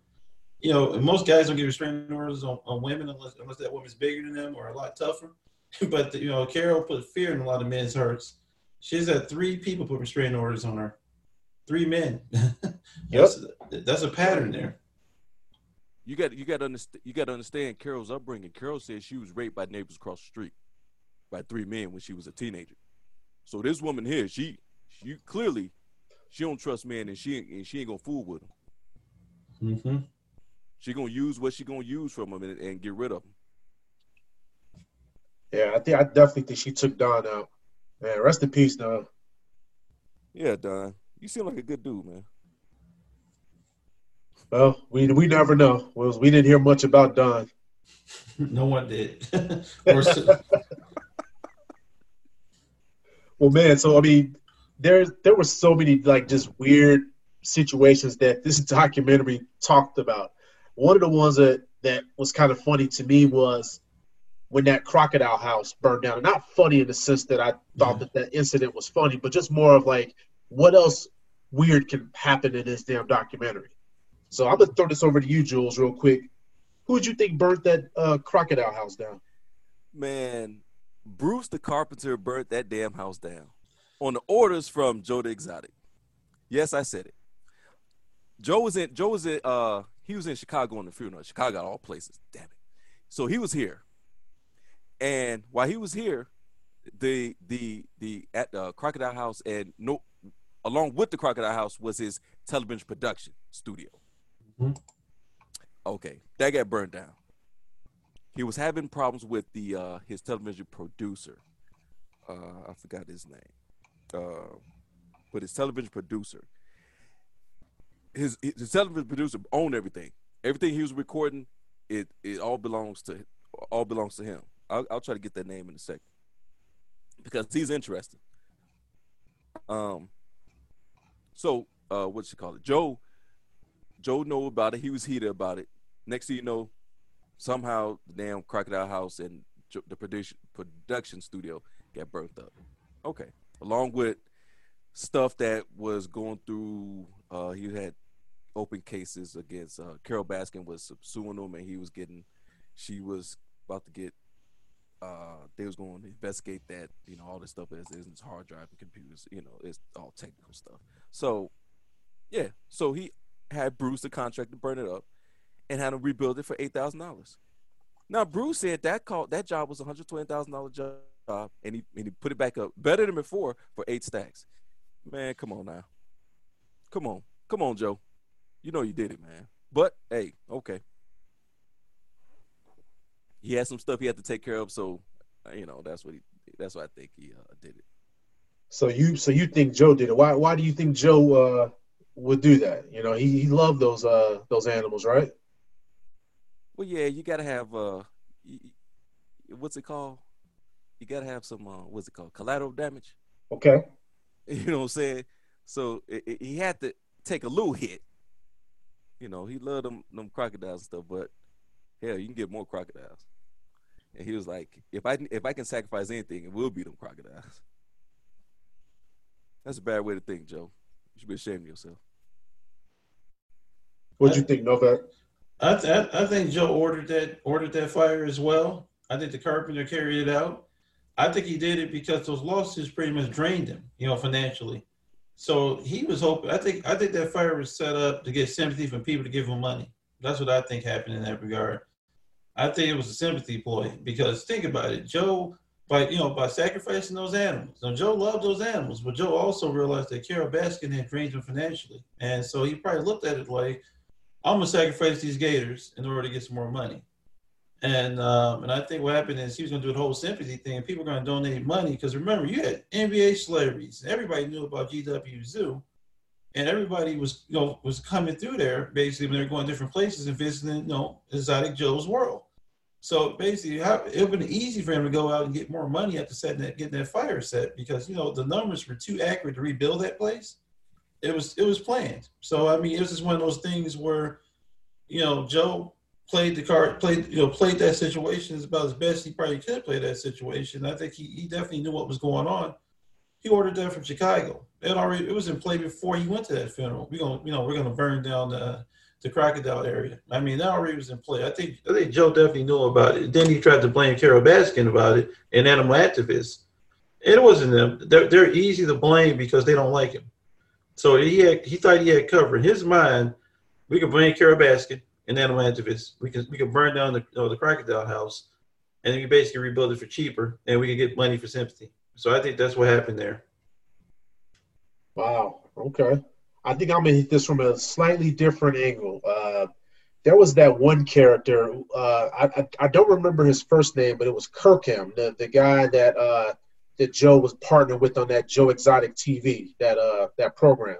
S3: you know, most guys don't get restraining orders on, on women unless unless that woman's bigger than them or a lot tougher. (laughs) but you know, Carole put fear in a lot of men's hearts. She's had three people put restraining orders on her. Three men. (laughs) that's, that's a pattern there.
S1: You got you got to understand. You got to understand Carole's upbringing. Carole said she was raped by neighbors across the street by three men when she was a teenager. So this woman here, she she clearly she don't trust men, and she ain't- and she ain't gonna fool with them.
S3: Mm-hmm.
S1: She gonna use what she gonna use from them and, and get rid of them.
S2: Yeah, I think I definitely think she took Don out. Man, rest in peace, Don.
S1: Yeah, Don, you seem like a good dude, man.
S2: Well, we we never know. Well, we didn't hear much about Don. (laughs)
S3: No one did. (laughs) (laughs)
S2: Well, man, so I mean, there there were so many like just weird situations that this documentary talked about. One of the ones that that was kind of funny to me was when that crocodile house burned down. Not funny in the sense that I thought
S3: Yeah.
S2: that that incident was funny, but just more of like what else weird can happen in this damn documentary. So I'm gonna throw this over to you, Jules, real quick. Who would you think burnt that uh, crocodile house down?
S1: Man, Bruce the carpenter burnt that damn house down on the orders from Joe the Exotic. Yes, I said it. Joe was in. Joe was in. Uh, he was in Chicago on the funeral. Chicago, all places. Damn it. So he was here, and while he was here, the the the at the Crocodile House and no, along with the Crocodile House was his television production studio.
S3: Mhm.
S1: Okay, that got burned down he was having problems with the uh his television producer. Uh I forgot his name. Uh but his television producer. His his television producer owned everything. Everything he was recording, it it all belongs to all belongs to him. I'll, I'll try to get that name in a second because he's interesting. Um. So, uh, what's you call it? Joe. Joe know about it. He was heated about it. Next thing you know, somehow the damn Crocodile House and the production production studio got burnt up. Okay, along with stuff that was going through. Uh, he had open cases against uh, Carole Baskin was suing him, and he was getting. She was about to get. Uh, they was going to investigate that. You know, all this stuff is his hard drive and computers. You know, it's all technical stuff. So, yeah. So he had Bruce the contract to burn it up and had him rebuild it for eight thousand dollars. Now Bruce said that call that job was a hundred twenty thousand dollar job, and he and he put it back up better than before for eight stacks. Man, come on now, come on, come on, Joe. You know you did it, man. But hey, okay. He had some stuff he had to take care of, so uh, you know that's what he. That's why I think he uh, did it.
S2: So you so you think Joe did it? Why why do you think Joe uh, would do that? You know, he, he loved those uh those animals, right?
S1: Well, yeah, you gotta have uh, what's it called? You gotta have some uh, what's it called? Collateral damage.
S2: Okay. (laughs)
S1: You know what I'm saying? So it, it, he had to take a little hit. You know, he loved them them crocodiles and stuff, but hell, you can get more crocodiles. And he was like, if I if I can sacrifice anything, it will be them crocodiles. (laughs) That's a bad way to think, Joe. You should be ashamed of yourself.
S2: What'd you think, Novak?
S3: I, th- I think Joe ordered that ordered that fire as well. I think the carpenter carried it out. I think he did it because those lawsuits pretty much drained him, you know, financially. So he was hoping. I think I think that fire was set up to get sympathy from people to give him money. That's what I think happened in that regard. I think it was a sympathy ploy because think about it, Joe. By you know by sacrificing those animals. Now Joe loved those animals, but Joe also realized that Carole Baskin had drained him financially, and so he probably looked at it like, I'm gonna sacrifice these gators in order to get some more money. And um, and I think what happened is he was gonna do the whole sympathy thing, and people were gonna donate money because remember you had NBA celebrities, everybody knew about GW Zoo, and everybody was you know was coming through there basically when they were going different places and visiting you know Exotic Joe's world. So basically, it would been easy for him to go out and get more money after setting that getting that fire set because you know the numbers were too accurate to rebuild that place it was it was planned. So I mean, it was just one of those things where, you know, Joe played the card, played you know, played that situation as about as best he probably could play that situation. I think he, he definitely knew what was going on. He ordered that from Chicago. It already it was in play before he went to that funeral. We gonna you know we're gonna burn down the the crocodile area. I mean, that already was in play. I think I think Joe definitely knew about it. Then he tried to blame Carole Baskin about it and animal activists. It wasn't them. They're, they're easy to blame because they don't like him. So he had, he thought he had cover. In his mind, we could bring Carole Baskin and animal. We could we could burn down the you know, the crocodile house, and we basically rebuild it for cheaper, and we could get money for sympathy. So I think that's what happened there.
S2: Wow. Okay. I think I'm gonna hit this from a slightly different angle. Uh, there was that one character. Uh, I, I, I don't remember his first name, but it was Kirkham, the the guy that uh, that Joe was partnered with on that Joe Exotic TV, that uh that program.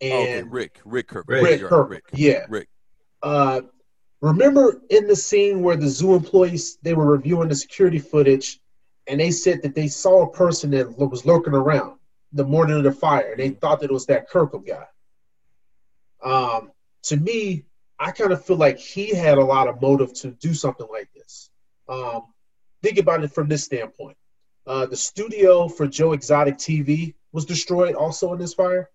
S1: And oh, okay. Rick, Rick Kirk,
S2: Rick, Rick Kirk, Rick. yeah,
S1: Rick.
S2: Uh, remember in the scene where the zoo employees they were reviewing the security footage, and they said that they saw a person that was lurking around the morning of the fire. They thought that it was that Kirkham guy. Um, to me, I kind of feel like he had a lot of motive to do something like this. Um, think about it from this standpoint. Uh, the studio for Joe Exotic TV was destroyed also in this fire,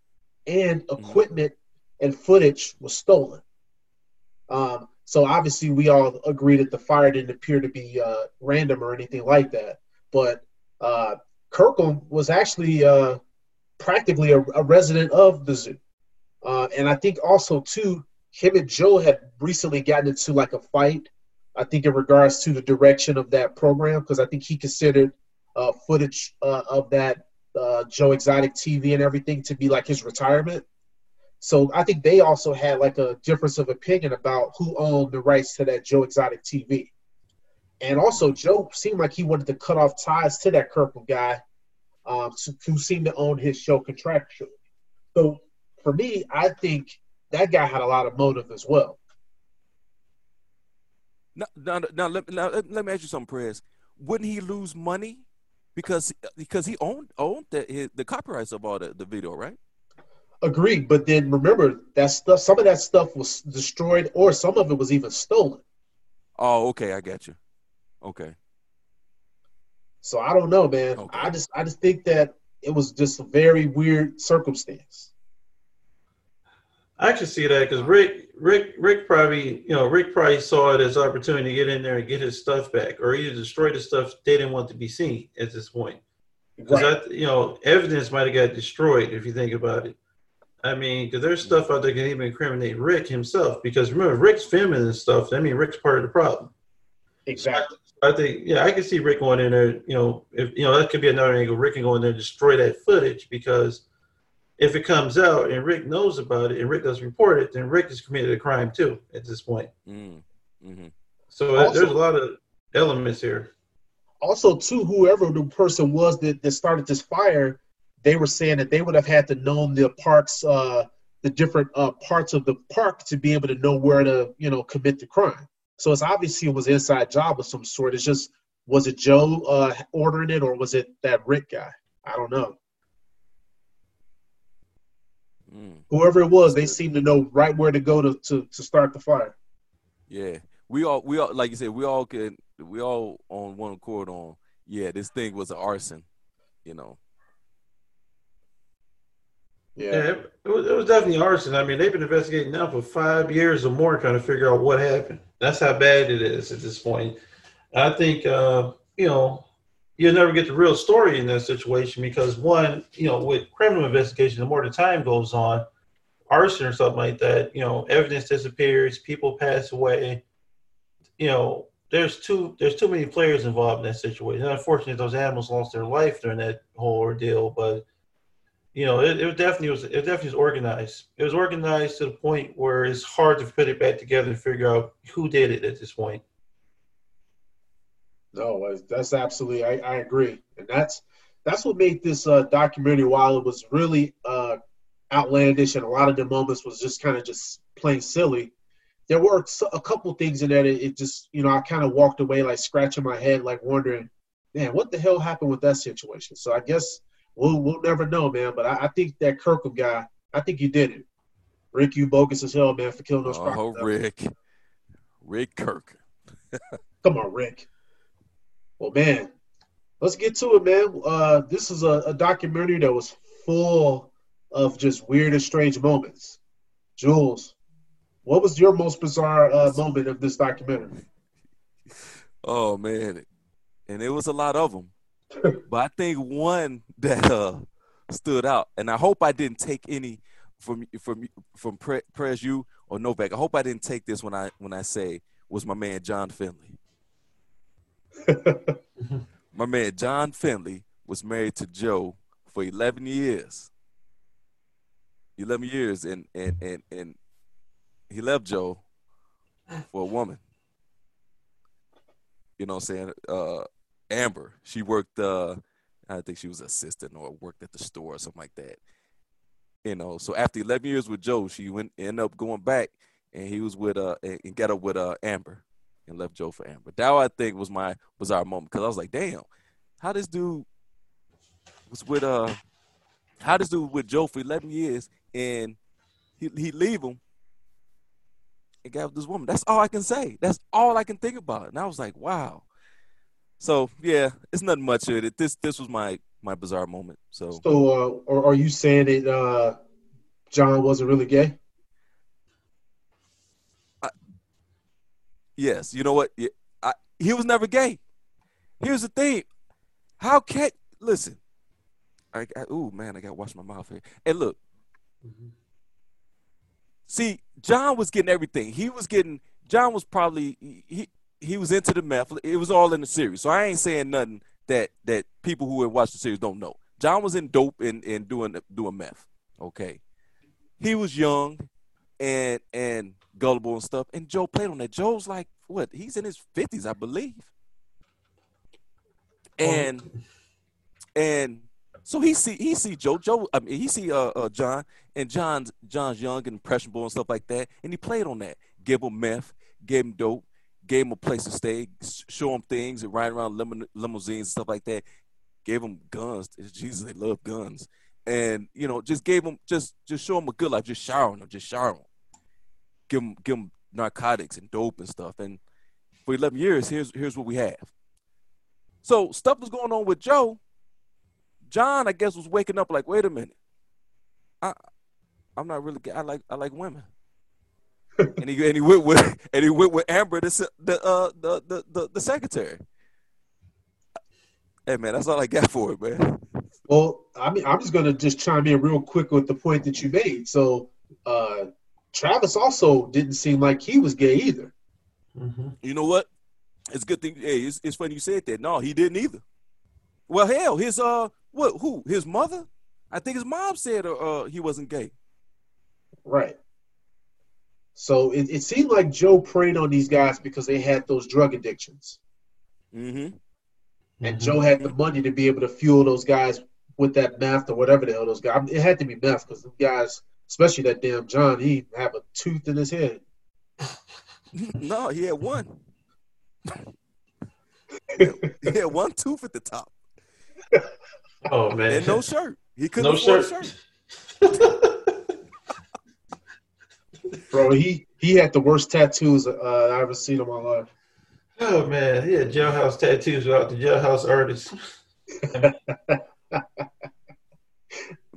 S2: and mm-hmm. equipment and footage was stolen. Um, so obviously, we all agree that the fire didn't appear to be uh, random or anything like that. But uh, Kirkham was actually uh, practically a, a, resident of the zoo, uh, and I think also too, him and Joe had recently gotten into like a fight. I think in regards to the direction of that program, because I think he considered uh, footage uh, of that uh, Joe Exotic TV and everything to be like his retirement. So I think they also had like a difference of opinion about who owned the rights to that Joe Exotic TV. And also, Joe seemed like he wanted to cut off ties to that Kirkham guy, um, who seemed to own his show contractually. So for me, I think that guy had a lot of motive as well.
S1: Now, now, now, let, now let me ask you something, Prez. Wouldn't he lose money because because he owned owned the his, the copyrights of all the, the video, right?
S2: Agreed, but then remember that stuff. Some of that stuff was destroyed, or some of it was even stolen.
S1: Oh, okay, I got you. Okay.
S2: So I don't know, man. Okay. I just I just think that it was just a very weird circumstance.
S3: I can see that because Rick, Rick, Rick probably, you know, Rick probably saw it as opportunity to get in there and get his stuff back, or either destroy the stuff they didn't want to be seen at this point. Because right. you know, evidence might have got destroyed if you think about it. I mean, because there's stuff out there that can even incriminate Rick himself. Because remember, Rick's filming and stuff. I mean, Rick's part of the problem.
S2: Exactly.
S3: I think, yeah, I can see Rick going in there. You know, if you know, that could be another angle. Rick can go in there and destroy that footage because if it comes out and Rick knows about it and Rick doesn't report it, then Rick has committed a crime too at this point.
S1: Mm, mm-hmm.
S3: So also, there's a lot of elements here.
S2: Also, too, whoever the person was that, that started this fire, they were saying that they would have had to know the parks, uh, the different uh, parts of the park to be able to know where to, you know, commit the crime. So it's obviously it was inside job of some sort. It's just was it Joe uh, ordering it or was it that Rick guy? I don't know.
S1: Mm,
S2: Whoever it was, they seemed to know right where to go to, to, to start the fire.
S1: yeah, we all we all like you said we all can we all on one accord on yeah this thing was an arson, you know.
S2: Yeah.
S3: Yeah, it, it was, it was definitely arson. I mean, they've been investigating now for five years or more, trying to figure out what happened. That's how bad it is at this point. I think, uh, you know, you'll never get the real story in that situation because, one, you know, with criminal investigation, the more the time goes on, arson or something like that, you know, evidence disappears, people pass away. You know, there's too there's too many players involved in that situation. And unfortunately, those animals lost their life during that whole ordeal, but you know, it, it definitely was. It definitely was organized. It was organized to the point where it's hard to put it back together and figure out who did it at this point.
S2: No, that's absolutely. I, I agree, and that's that's what made this uh, documentary. While it was really uh, outlandish, and a lot of the moments was just kind of just plain silly. There were a couple things in that it, it just, you know, I kind of walked away like scratching my head, like wondering, man, what the hell happened with that situation? So I guess we'll we'll never know, man. But I, I think that Kirkham guy, I think he did it. Rick, you bogus as hell, man, for killing those.
S1: Oh,
S2: crocodiles.
S1: Rick, Rick Kirk. (laughs)
S2: Come on, Rick. Well, man, let's get to it, man. Uh, this is a, a documentary that was full of just weird and strange moments. Jules, what was your most bizarre uh, moment of this documentary?
S1: Oh man, and it was a lot of them. but I think one that uh, stood out, and I hope I didn't take any from from from Pre- Prez you or Novak. I hope I didn't take this when I when I say was my man John Finley. My man John Finley was married to Joe for 11 years. 11 years, and and and and he left Joe for a woman. You know what I'm saying? Uh, Amber, she worked. Uh, I think she was assistant or worked at the store or something like that. You know, so after 11 years with Joe, she went ended up going back, and he was with uh and got up with uh Amber, and left Joe for Amber. That I think was my was our moment because I was like, damn, how this dude was with uh, how this dude with Joe for 11 years, and he he leave him and got with this woman. That's all I can say. That's all I can think about. And I was like, wow. So yeah, it's nothing much to it. This this was my my bizarre moment. So
S2: So, uh, or are you saying that uh, John wasn't really gay?
S1: Yes, you know what? I, he was never gay. Here's the thing. How can listen? I, I ooh man, I got to wash my mouth here. And look, see, John was getting everything. He was getting. John was probably he he was into the meth. It was all in the series. So I ain't saying nothing that that people who have watched the series don't know. John was in dope and, and doing doing meth. Okay. He was young and and gullible and stuff. And Joe played on that. Joe's like what? He's in his fifties, I believe. And and so he see he see Joe Joe I mean he see uh, uh John and John's John's young and impressionable and stuff like that. And he played on that. Gave him meth, gave him dope, gave him a place to stay, show him things, and ride around lim- limousines and stuff like that. Gave him guns. Jesus, they love guns. And you know, just gave him just just show him a good life, just shower him, just shower him. Give him give him narcotics and dope and stuff. And for 11 years, here's here's what we have. So stuff was going on with Joe. John, I guess, was waking up like, wait a minute, I I'm not really. I like I like women. (laughs) and he and he went with and he went with Amber, the the uh the the the, the secretary. Hey man, that's all I got for it, man.
S2: Well, I mean, I'm just gonna just chime in real quick with the point that you made. So, uh, Travis also didn't seem like he was gay either.
S3: Mhm.
S1: You know what? It's a good thing. Hey, it's, it's funny you said that. No, he didn't either. Well, hell, his uh, what? Who? His mother? I think his mom said uh, uh he wasn't gay.
S2: Right. So it, it seemed like Joe preyed on these guys because they had those drug addictions,
S1: Mm-hmm.
S2: and
S3: Mhm.
S2: Joe had the money to be able to fuel those guys with that meth or whatever the hell those guys. I mean, it had to be meth because the guys, especially that damn John, he have a tooth in his head. (laughs)
S1: no, he had one. he, (laughs) had, he had one tooth at the top
S3: Oh man,
S1: and no shirt. He couldn't
S3: no
S1: afford
S3: shirt.
S1: a shirt. (laughs)
S2: Bro, he he had the worst tattoos uh, I ever seen in my life.
S3: oh man, he had jailhouse tattoos without the jailhouse artist.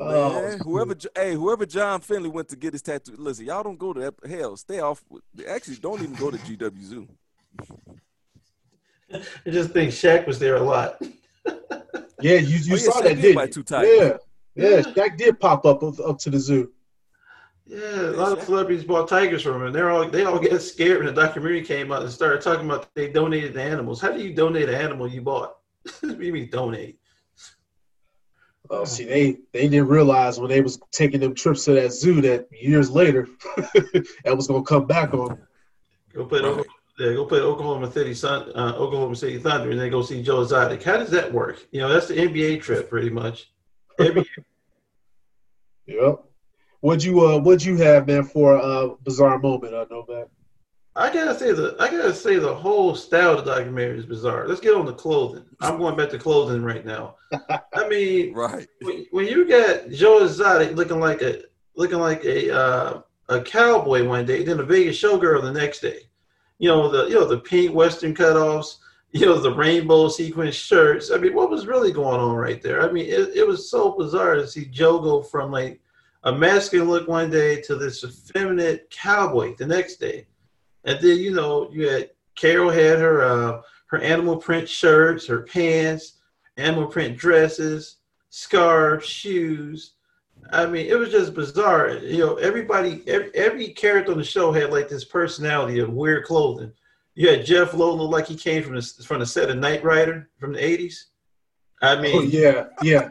S2: Oh,
S1: Man, whoever, hey, whoever John Finley went to get his tattoo. Listen, y'all don't go to that- hell. Stay off. with- Actually, don't even go to GW Zoo. (laughs)
S3: I just think Shaq was there a lot. (laughs)
S2: Yeah, you, you
S1: Oh, yeah,
S2: saw
S1: Shaq
S2: that,
S1: did
S2: didn't
S1: buy
S2: you? Yeah, yeah, Shaq did pop up up, up to the zoo.
S3: Yeah, a lot of celebrities bought tigers from him. and They're all they all get scared when the documentary came out and started talking about they donated the animals. How do you donate an animal you bought? (laughs) what do you mean donate?
S2: Oh, see, they they didn't realize when they was taking them trips to that zoo that years later (laughs) that was gonna come back on. 'em.
S3: Go play,
S1: Right.
S3: Oklahoma, yeah, go play Oklahoma City Sun, uh, Oklahoma City Thunder, and then go see Joe Exotic. How does that work? You know, that's the NBA trip, pretty much. Every (laughs)
S2: Yep. What'd you uh what'd you have, man, for a uh, bizarre moment? I know that.
S3: I gotta say the I gotta say the whole style of the documentary is bizarre. Let's get on the clothing. I'm going back to clothing right now. (laughs) I mean,
S1: Right.
S3: when, when you got Joe Exotic looking like a looking like a uh, a cowboy one day, then a Vegas showgirl the next day. You know the you know the pink western cutoffs, (laughs) you know the rainbow sequin shirts. I mean, what was really going on right there? I mean, it, it was so bizarre to see Joe go from like a masculine look one day to this effeminate cowboy the next day, and then you know you had Carole had her uh, her animal print shirts, her pants, animal print dresses scarves, shoes. I mean, it was just bizarre. You know, everybody, every, every character on the show had like this personality of weird clothing. You had Jeff Lowe look like he came from the from the set of Knight Rider from the eighties. I
S2: Oh
S3: mean,
S2: yeah, yeah.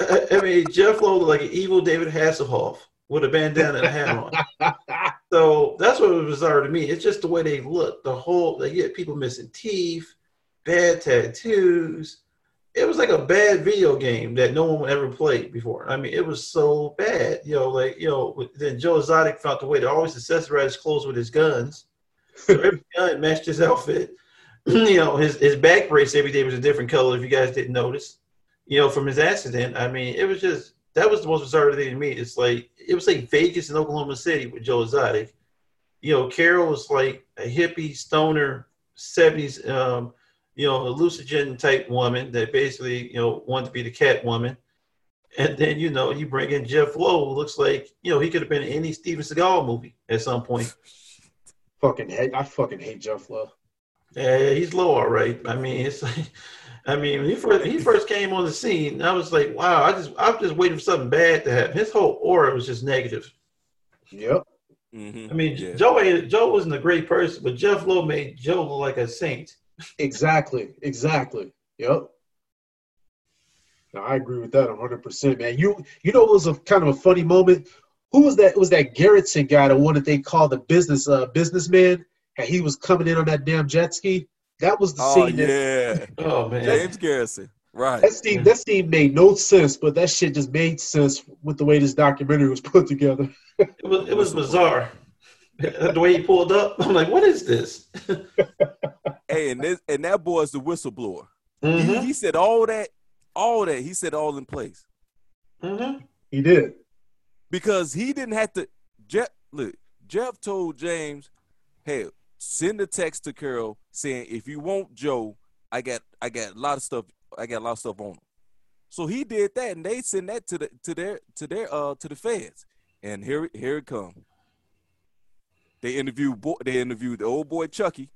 S3: I, (laughs) I mean, Jeff Lowe looked like an evil David Hasselhoff with a bandana and a hat on. So that's what was bizarre to me. It's just the way they look. The whole they get people missing teeth, bad tattoos. It was like a bad video game that no one ever played before. I mean, it was so bad. You know, like you know. Then Joe Exotic found the way to always accessorize his clothes with his guns. So every (laughs) gun matched his outfit. (clears throat) you know, his his back brace every day was a different color. If you guys didn't notice, you know, from his accident. I mean, it was just that was the most bizarre thing to me. It's like it was like Vegas and Oklahoma City with Joe Exotic. You know, Carole was like a hippie stoner seventies, um, you know, hallucinogen type woman that basically you know wanted to be the cat woman. And then you know you bring in Jeff Lowe, looks like you know he could have been in any Steven Seagal movie at some point.
S2: fucking hate I fucking hate Jeff Love.
S3: Yeah, he's low, all right. I mean, it's like, I mean, when he first he first came on the scene, I was like, wow, I just I'm just waiting for something bad to happen. His whole aura was just negative.
S2: Yep.
S1: hmm
S3: I mean,
S1: yeah.
S3: Joe Joe wasn't a great person, but Jeff Lowe made Joe look like a saint. (laughs)
S2: Exactly. Exactly. Yep. No, I agree with that 100, percent man. You you know it was a kind of a funny moment. Who was that? It was that Garretson guy, the one that they called the business uh businessman, and he was coming in on that damn jet ski. That was the
S1: Oh
S2: scene. That,
S1: yeah, (laughs)
S3: Oh man,
S1: James Garretson. Right.
S2: that scene that scene made no sense, but that shit just made sense with the way this documentary was put together. (laughs)
S3: it was it was bizarre. (laughs) the way he pulled up, I'm like, what is this?
S1: Hey, and this, and that boy's the whistleblower. He,
S3: Mhm,
S1: he said all that, all that. He said all in place
S3: mhm.
S2: He did.
S1: because he didn't have to. Jeff, look, Jeff told James, "Hey, send a text to Carole saying if you want Joe, I got, I got a lot of stuff. I got a lot of stuff on him." So he did that, and they sent that to the to their to their uh to the feds, and here here it come. They interviewed boy, they interviewed the old boy Chucky,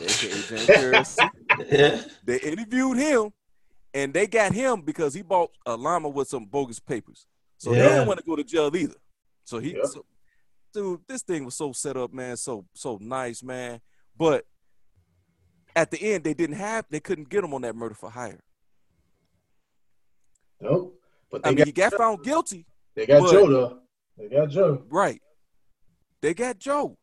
S1: aka James
S3: Garretson. (laughs)
S1: They interviewed him, and they got him because he bought a llama with some bogus papers. So they didn't want to go to jail either. So he,
S2: Yep.
S1: so, dude, this thing was so set up, man, so so nice, man. But at the end, they didn't have, they couldn't get him on that murder for hire.
S2: Nope. But
S1: I
S2: they
S1: mean,
S2: got
S1: he got found guilty,
S2: they got
S1: but-
S2: Joe though. They got Joe.
S1: right? They got Joe,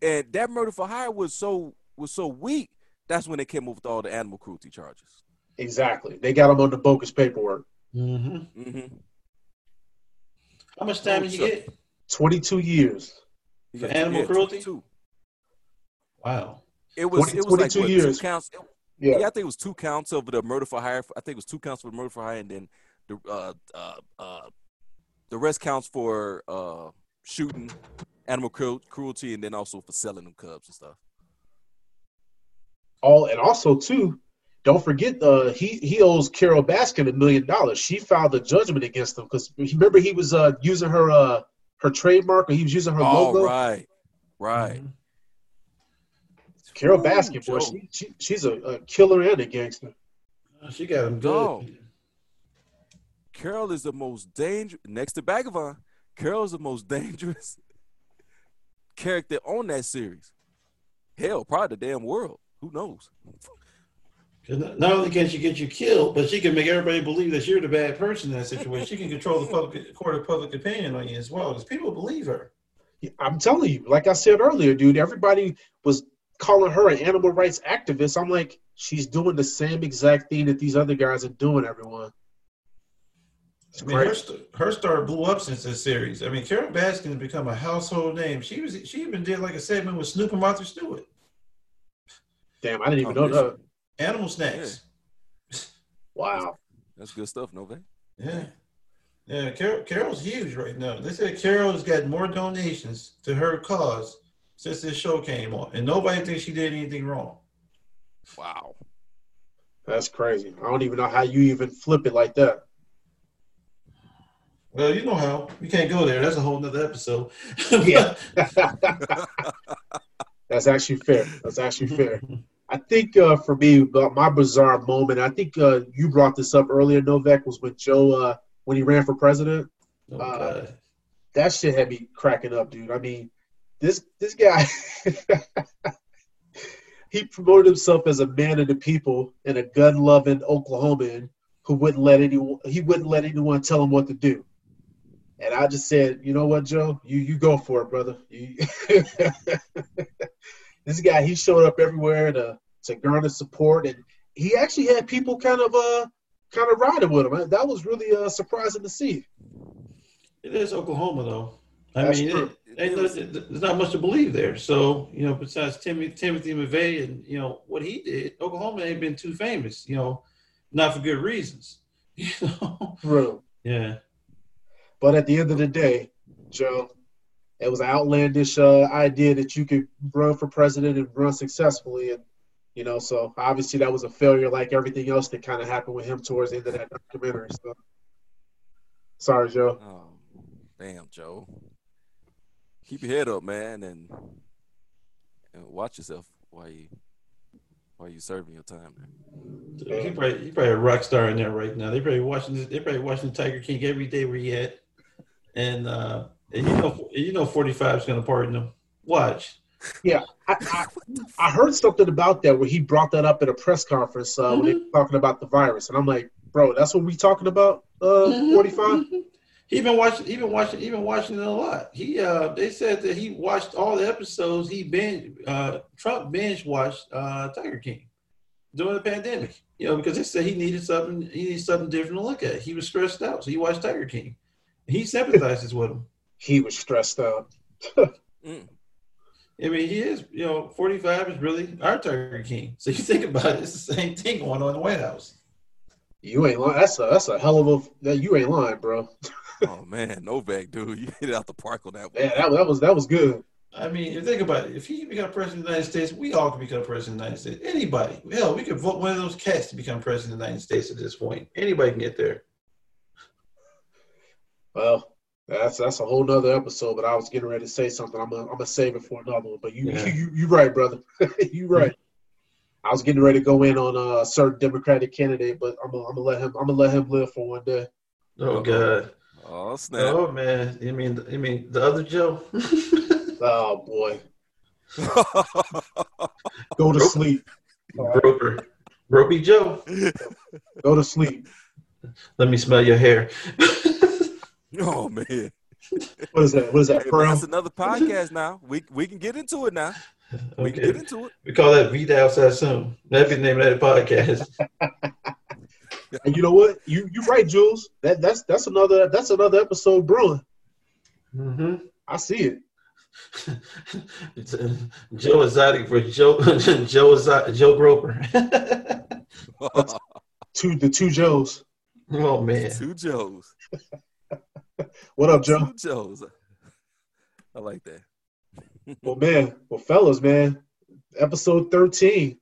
S1: and that murder for hire was so was so weak. That's when they came up with all the animal cruelty charges.
S2: Exactly. They got him on the bogus paperwork.
S3: Mm-hmm.
S1: Mm-hmm.
S3: How much time did you get?
S2: 22 years.
S3: For animal cruelty?
S1: Two.
S3: Wow.
S1: It was
S2: 20
S1: it was like what,
S2: years.
S1: two counts.
S2: Yeah.
S1: Yeah. I think it was two counts of the murder for hire. I think it was two counts for murder for hire, and then the uh, uh, uh, the rest counts for uh, shooting, animal cru- cruelty, and then also for selling them cubs and stuff.
S2: All and also too, don't forget uh he he owes Carole Baskin a million dollars. She filed a judgment against him because remember he was uh using her uh her trademark or he was using her
S1: Oh,
S2: logo.
S1: right, right.
S3: Mhm.
S2: Carole
S1: Ooh,
S2: Baskin, boy, she, she she's a, a killer and a gangster.
S3: Oh, She got him good.
S1: No. Carole is the most dangerous next to Bhagavan. Carole is the most (laughs) dangerous character on that series. Hell, probably the damn world. Who knows?
S3: 'Cause Not not only can she get you killed, but she can make everybody believe that you're the bad person in that situation. She can control the public court of public opinion on you as well, because people believe her.
S2: I'm telling you, like I said earlier, dude, everybody was calling her an animal rights activist. I'm like, she's doing the same exact thing that these other guys are doing, everyone. It's
S3: I mean, her, st- her star blew up since this series. I mean, Carole Baskin has become a household name. She was she even did like a segment with Snoop and Martha Stewart.
S2: Damn, I didn't even
S1: Oh,
S2: know that.
S3: Animal snacks. (laughs)
S2: Wow.
S1: That's good stuff, Nove.
S3: Yeah. Yeah, Carole, Carole's huge right now. They said Carole's got more donations to her cause since this show came on, and nobody thinks she did anything wrong.
S1: Wow.
S2: That's crazy. I don't even know how you even flip it like that.
S3: Well, you know how. We can't go there. That's a whole nother episode.
S2: Yeah. (laughs) (laughs) That's actually fair. That's actually fair. I think uh, for me, my bizarre moment, I think uh, you brought this up earlier, Novak, was when Joe, uh, when he ran for president.
S3: Oh,
S2: Uh, That shit had me cracking up, dude. I mean, this this guy, (laughs) he promoted himself as a man of the people and a gun-loving Oklahoman who wouldn't let anyone he wouldn't let anyone tell him what to do. And I just said, you know what, Joe, you you go for it, brother. You, (laughs) this guy, he showed up everywhere to to garner support, and he actually had people kind of uh kind of riding with him. That was really uh, surprising to see.
S3: It is Oklahoma, though. I
S2: That's
S3: mean, it, ain't no- there's not much to believe there. So, you know, besides Timothy, Timothy McVeigh and, you know, what he did, Oklahoma ain't been too famous, you know, not for good reasons. (laughs) You know?
S2: True.
S3: Yeah.
S2: But at the end of the day, Joe, it was an outlandish uh, idea that you could run for president and run successfully, and you know, so obviously that was a failure, like everything else that kind of happened with him towards the end of that documentary. So, sorry, Joe.
S1: Oh, damn, Joe. Keep your head up, man, and and watch yourself while you while you serving your time. Man.
S3: He probably, he probably a rock star in there right now. They probably watching this, they probably watching Tiger King every day where he at. And uh and you know you know 45 is gonna pardon him. Watch.
S2: I, I, I heard something about that where he brought that up at a press conference uh, when they were talking about the virus, and I'm like, bro, that's what we talking about? Uh, 45. (laughs)
S3: He been watching. He been watching. He been watching it a lot. He uh, they said that he watched all the episodes. He binge. Uh, Trump binge watched uh, Tiger King during the pandemic. You know, because they said he needed something. He needed something different to look at. He was stressed out, so he watched Tiger King. He sympathizes with him. (laughs)
S2: He was stressed out. (laughs)
S1: Mm.
S3: I mean, he is. You know, forty five is really our Tiger King. So you think about it, it's the same thing going on in the White House.
S2: You ain't lying. That's a that's a hell of a. That, you ain't lying, bro. (laughs)
S1: Oh man, Novak, dude, you hit it out the park on that one.
S2: Yeah, that, that was that was good.
S3: I mean, if you think about it, if he become president of the United States, we all can become president of the United States. Anybody. Hell, we could vote one of those cats to become president of the United States at this point. Anybody can get there.
S2: Well, that's that's a whole nother episode. But I was getting ready to say something. I'm gonna I'm gonna save it for another one. But you
S3: Yeah.
S2: you you right, brother. (laughs) you right. I was getting ready to go in on a certain Democratic candidate, but I'm gonna, I'm gonna let him I'm gonna let him live for one day.
S3: Oh
S1: Uh-oh.
S3: God.
S1: Oh snap!
S3: Oh man. You mean you mean the other Joe? (laughs)
S2: Oh boy, (laughs) go to sleep. All right,
S3: Roper. Ropey Joe. (laughs)
S2: go to sleep.
S3: Let me smell your hair.
S1: oh man,
S2: What is that? What is that?
S1: Hey, man, that's another podcast now. We we can get into it now. We can get into it.
S3: We call that Vida Outside Soon. That'd be the name of that podcast. (laughs)
S2: And you know what? You you right, Jules. That that's that's another that's another episode brewing.
S3: hmm
S2: I see it. (laughs)
S3: Joe Exotic for Joe (laughs) Joe Exotic, Joe Groper.
S2: Two the two Joes.
S3: oh man.
S1: Two Joes.
S2: What up, Joe?
S1: Two Joes. I like that.
S2: Well, man, well, fellas, man, episode thirteen,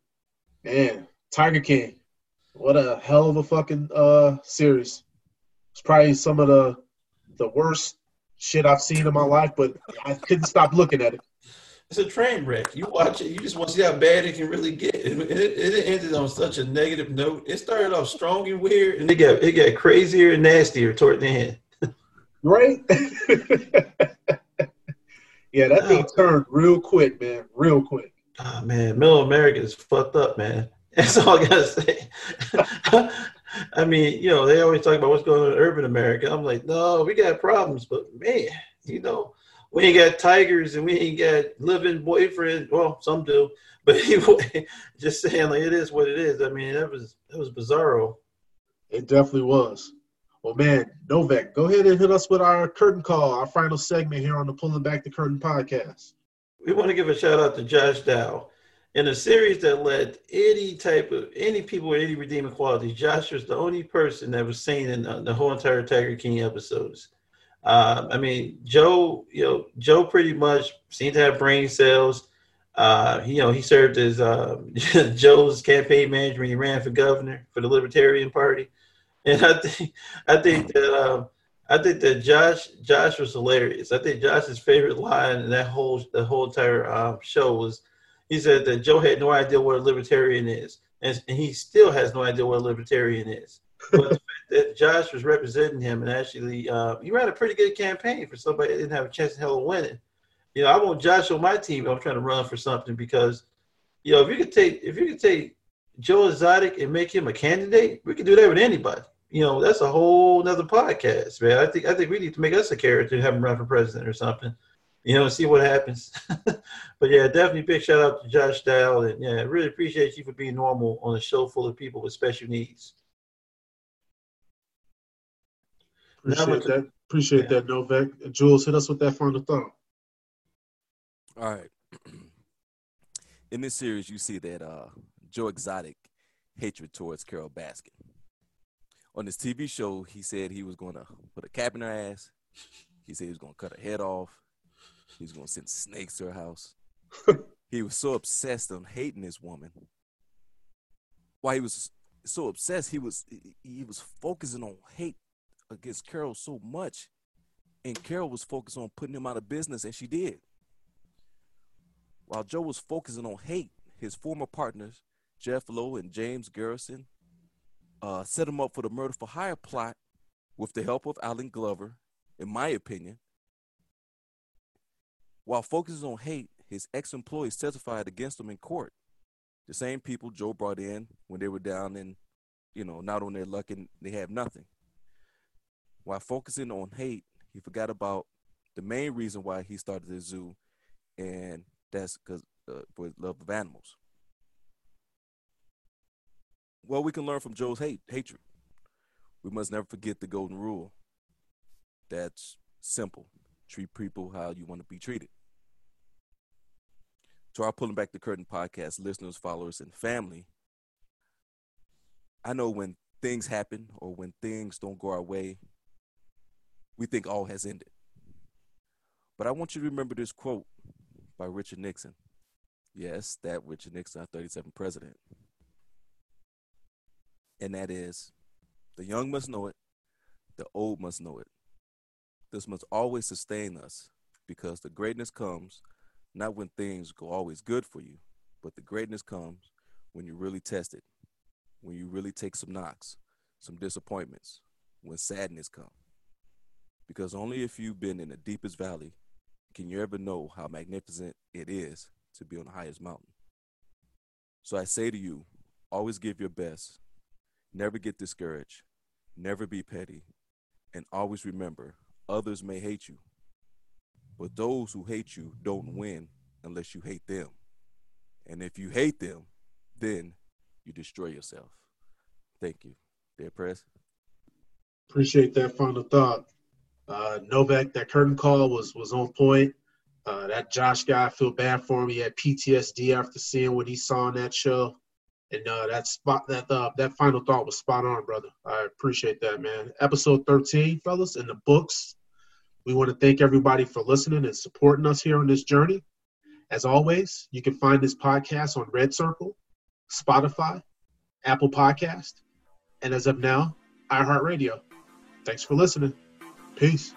S2: man, Tiger King, what a hell of a fucking uh series. It's probably some of the the worst shit I've seen in my life, but I couldn't stop looking at it.
S3: It's a train wreck. You watch it, you just want to see how bad it can really get. It, it, it ended on such a negative note. It started off strong and weird, and it got it got crazier and nastier toward the end.
S2: Right? (laughs) yeah, that thing turned real quick, man, real quick.
S3: Oh man, middle America is fucked up, man. That's all I gotta say. (laughs) I mean, you know, they always talk about what's going on in urban America. I'm like, no, we got problems, but man, you know, we ain't got tigers and we ain't got living boyfriend. Well, some do, (laughs) but anyway, just saying, like it is what it is. I mean, that was that was bizarro.
S2: It definitely was. Well, man, Novak, go ahead and hit us with our curtain call, our final segment here on the Pulling Back the Curtain podcast.
S3: We want to give a shout out to Josh Dow. In a series that led any type of any people with any redeeming qualities, Josh was the only person that was seen in the, the whole entire Tiger King episodes. Um, I mean, Joe, you know, Joe pretty much seemed to have brain cells. Uh, you know, he served as uh, (laughs) Joe's campaign manager when he ran for governor for the Libertarian Party, and I think I think that um, I think that Josh Josh was hilarious. I think Josh's favorite line in that whole the whole entire um, show was he said that Joe had no idea what a libertarian is, and, and he still has no idea what a libertarian is. But the fact that Josh was representing him and actually uh, he ran a pretty good campaign for somebody that didn't have a chance in hell of winning. You know, I want Josh on my team. I'm trying to run for something because, you know, if you could take if you could take Joe Exotic and make him a candidate, we could do that with anybody. You know, that's a whole nother podcast, man. I think I think we need to make us a character and have him run for president or something you know, see what happens. (laughs) but yeah, definitely big shout out to Josh Dow. And yeah, I really appreciate you for being normal on a show full of people with special needs.
S2: Appreciate that. Appreciate yeah. that, Novak. Jules, hit us with that final thought.
S1: All right. (clears throat) In this series, you see that uh, Joe Exotic hatred towards Carole Baskin. On this TV show, he said he was going to put a cap in her ass. He said he was going to cut her head off. He was gonna send snakes to her house. he was so obsessed on hating this woman. Why he was so obsessed, he was he was focusing on hate against Carole so much, and Carole was focused on putting him out of business, and she did. While Joe was focusing on hate, his former partners, Jeff Lowe and James Garretson, uh, set him up for the murder for hire plot with the help of Allen Glover, in my opinion, while focusing on hate, his ex employees testified against him in court. The same people Joe brought in when they were down and, you know, not on their luck and they have nothing. While focusing on hate, he forgot about the main reason why he started the zoo, and that's because uh, for his love of animals. Well, we can learn from Joe's hate hatred. We must never forget the golden rule. That's simple treat people how you want to be treated. To our Pulling Back the Curtain podcast listeners, followers, and family, I know when things happen or when things don't go our way, we think all has ended. But I want you to remember this quote by Richard Nixon. Yes, that Richard Nixon, our 37th president. And that is the young must know it, the old must know it, this must always sustain us because the greatness comes not when things go always good for you, but the greatness comes when you really test it, when you really take some knocks, some disappointments, when sadness comes. Because only if you've been in the deepest valley can you ever know how magnificent it is to be on the highest mountain. So I say to you, always give your best, never get discouraged, never be petty, and always remember Others may hate you, but those who hate you don't win unless you hate them. And if you hate them, then you destroy yourself. Thank you. Dear Press.
S2: Appreciate that final thought. Uh, Novak, that curtain call was was on point. Uh, that Josh guy, I feel bad for him. He had PTSD after seeing what he saw on that show. And uh, that spot, that uh, that final thought was spot on, brother. I appreciate that, man. Episode 13, fellas, in the books. We want to thank everybody for listening and supporting us here on this journey. As always, you can find this podcast on Red Circle, Spotify, Apple Podcast, and as of now, iHeartRadio. Thanks for listening. Peace.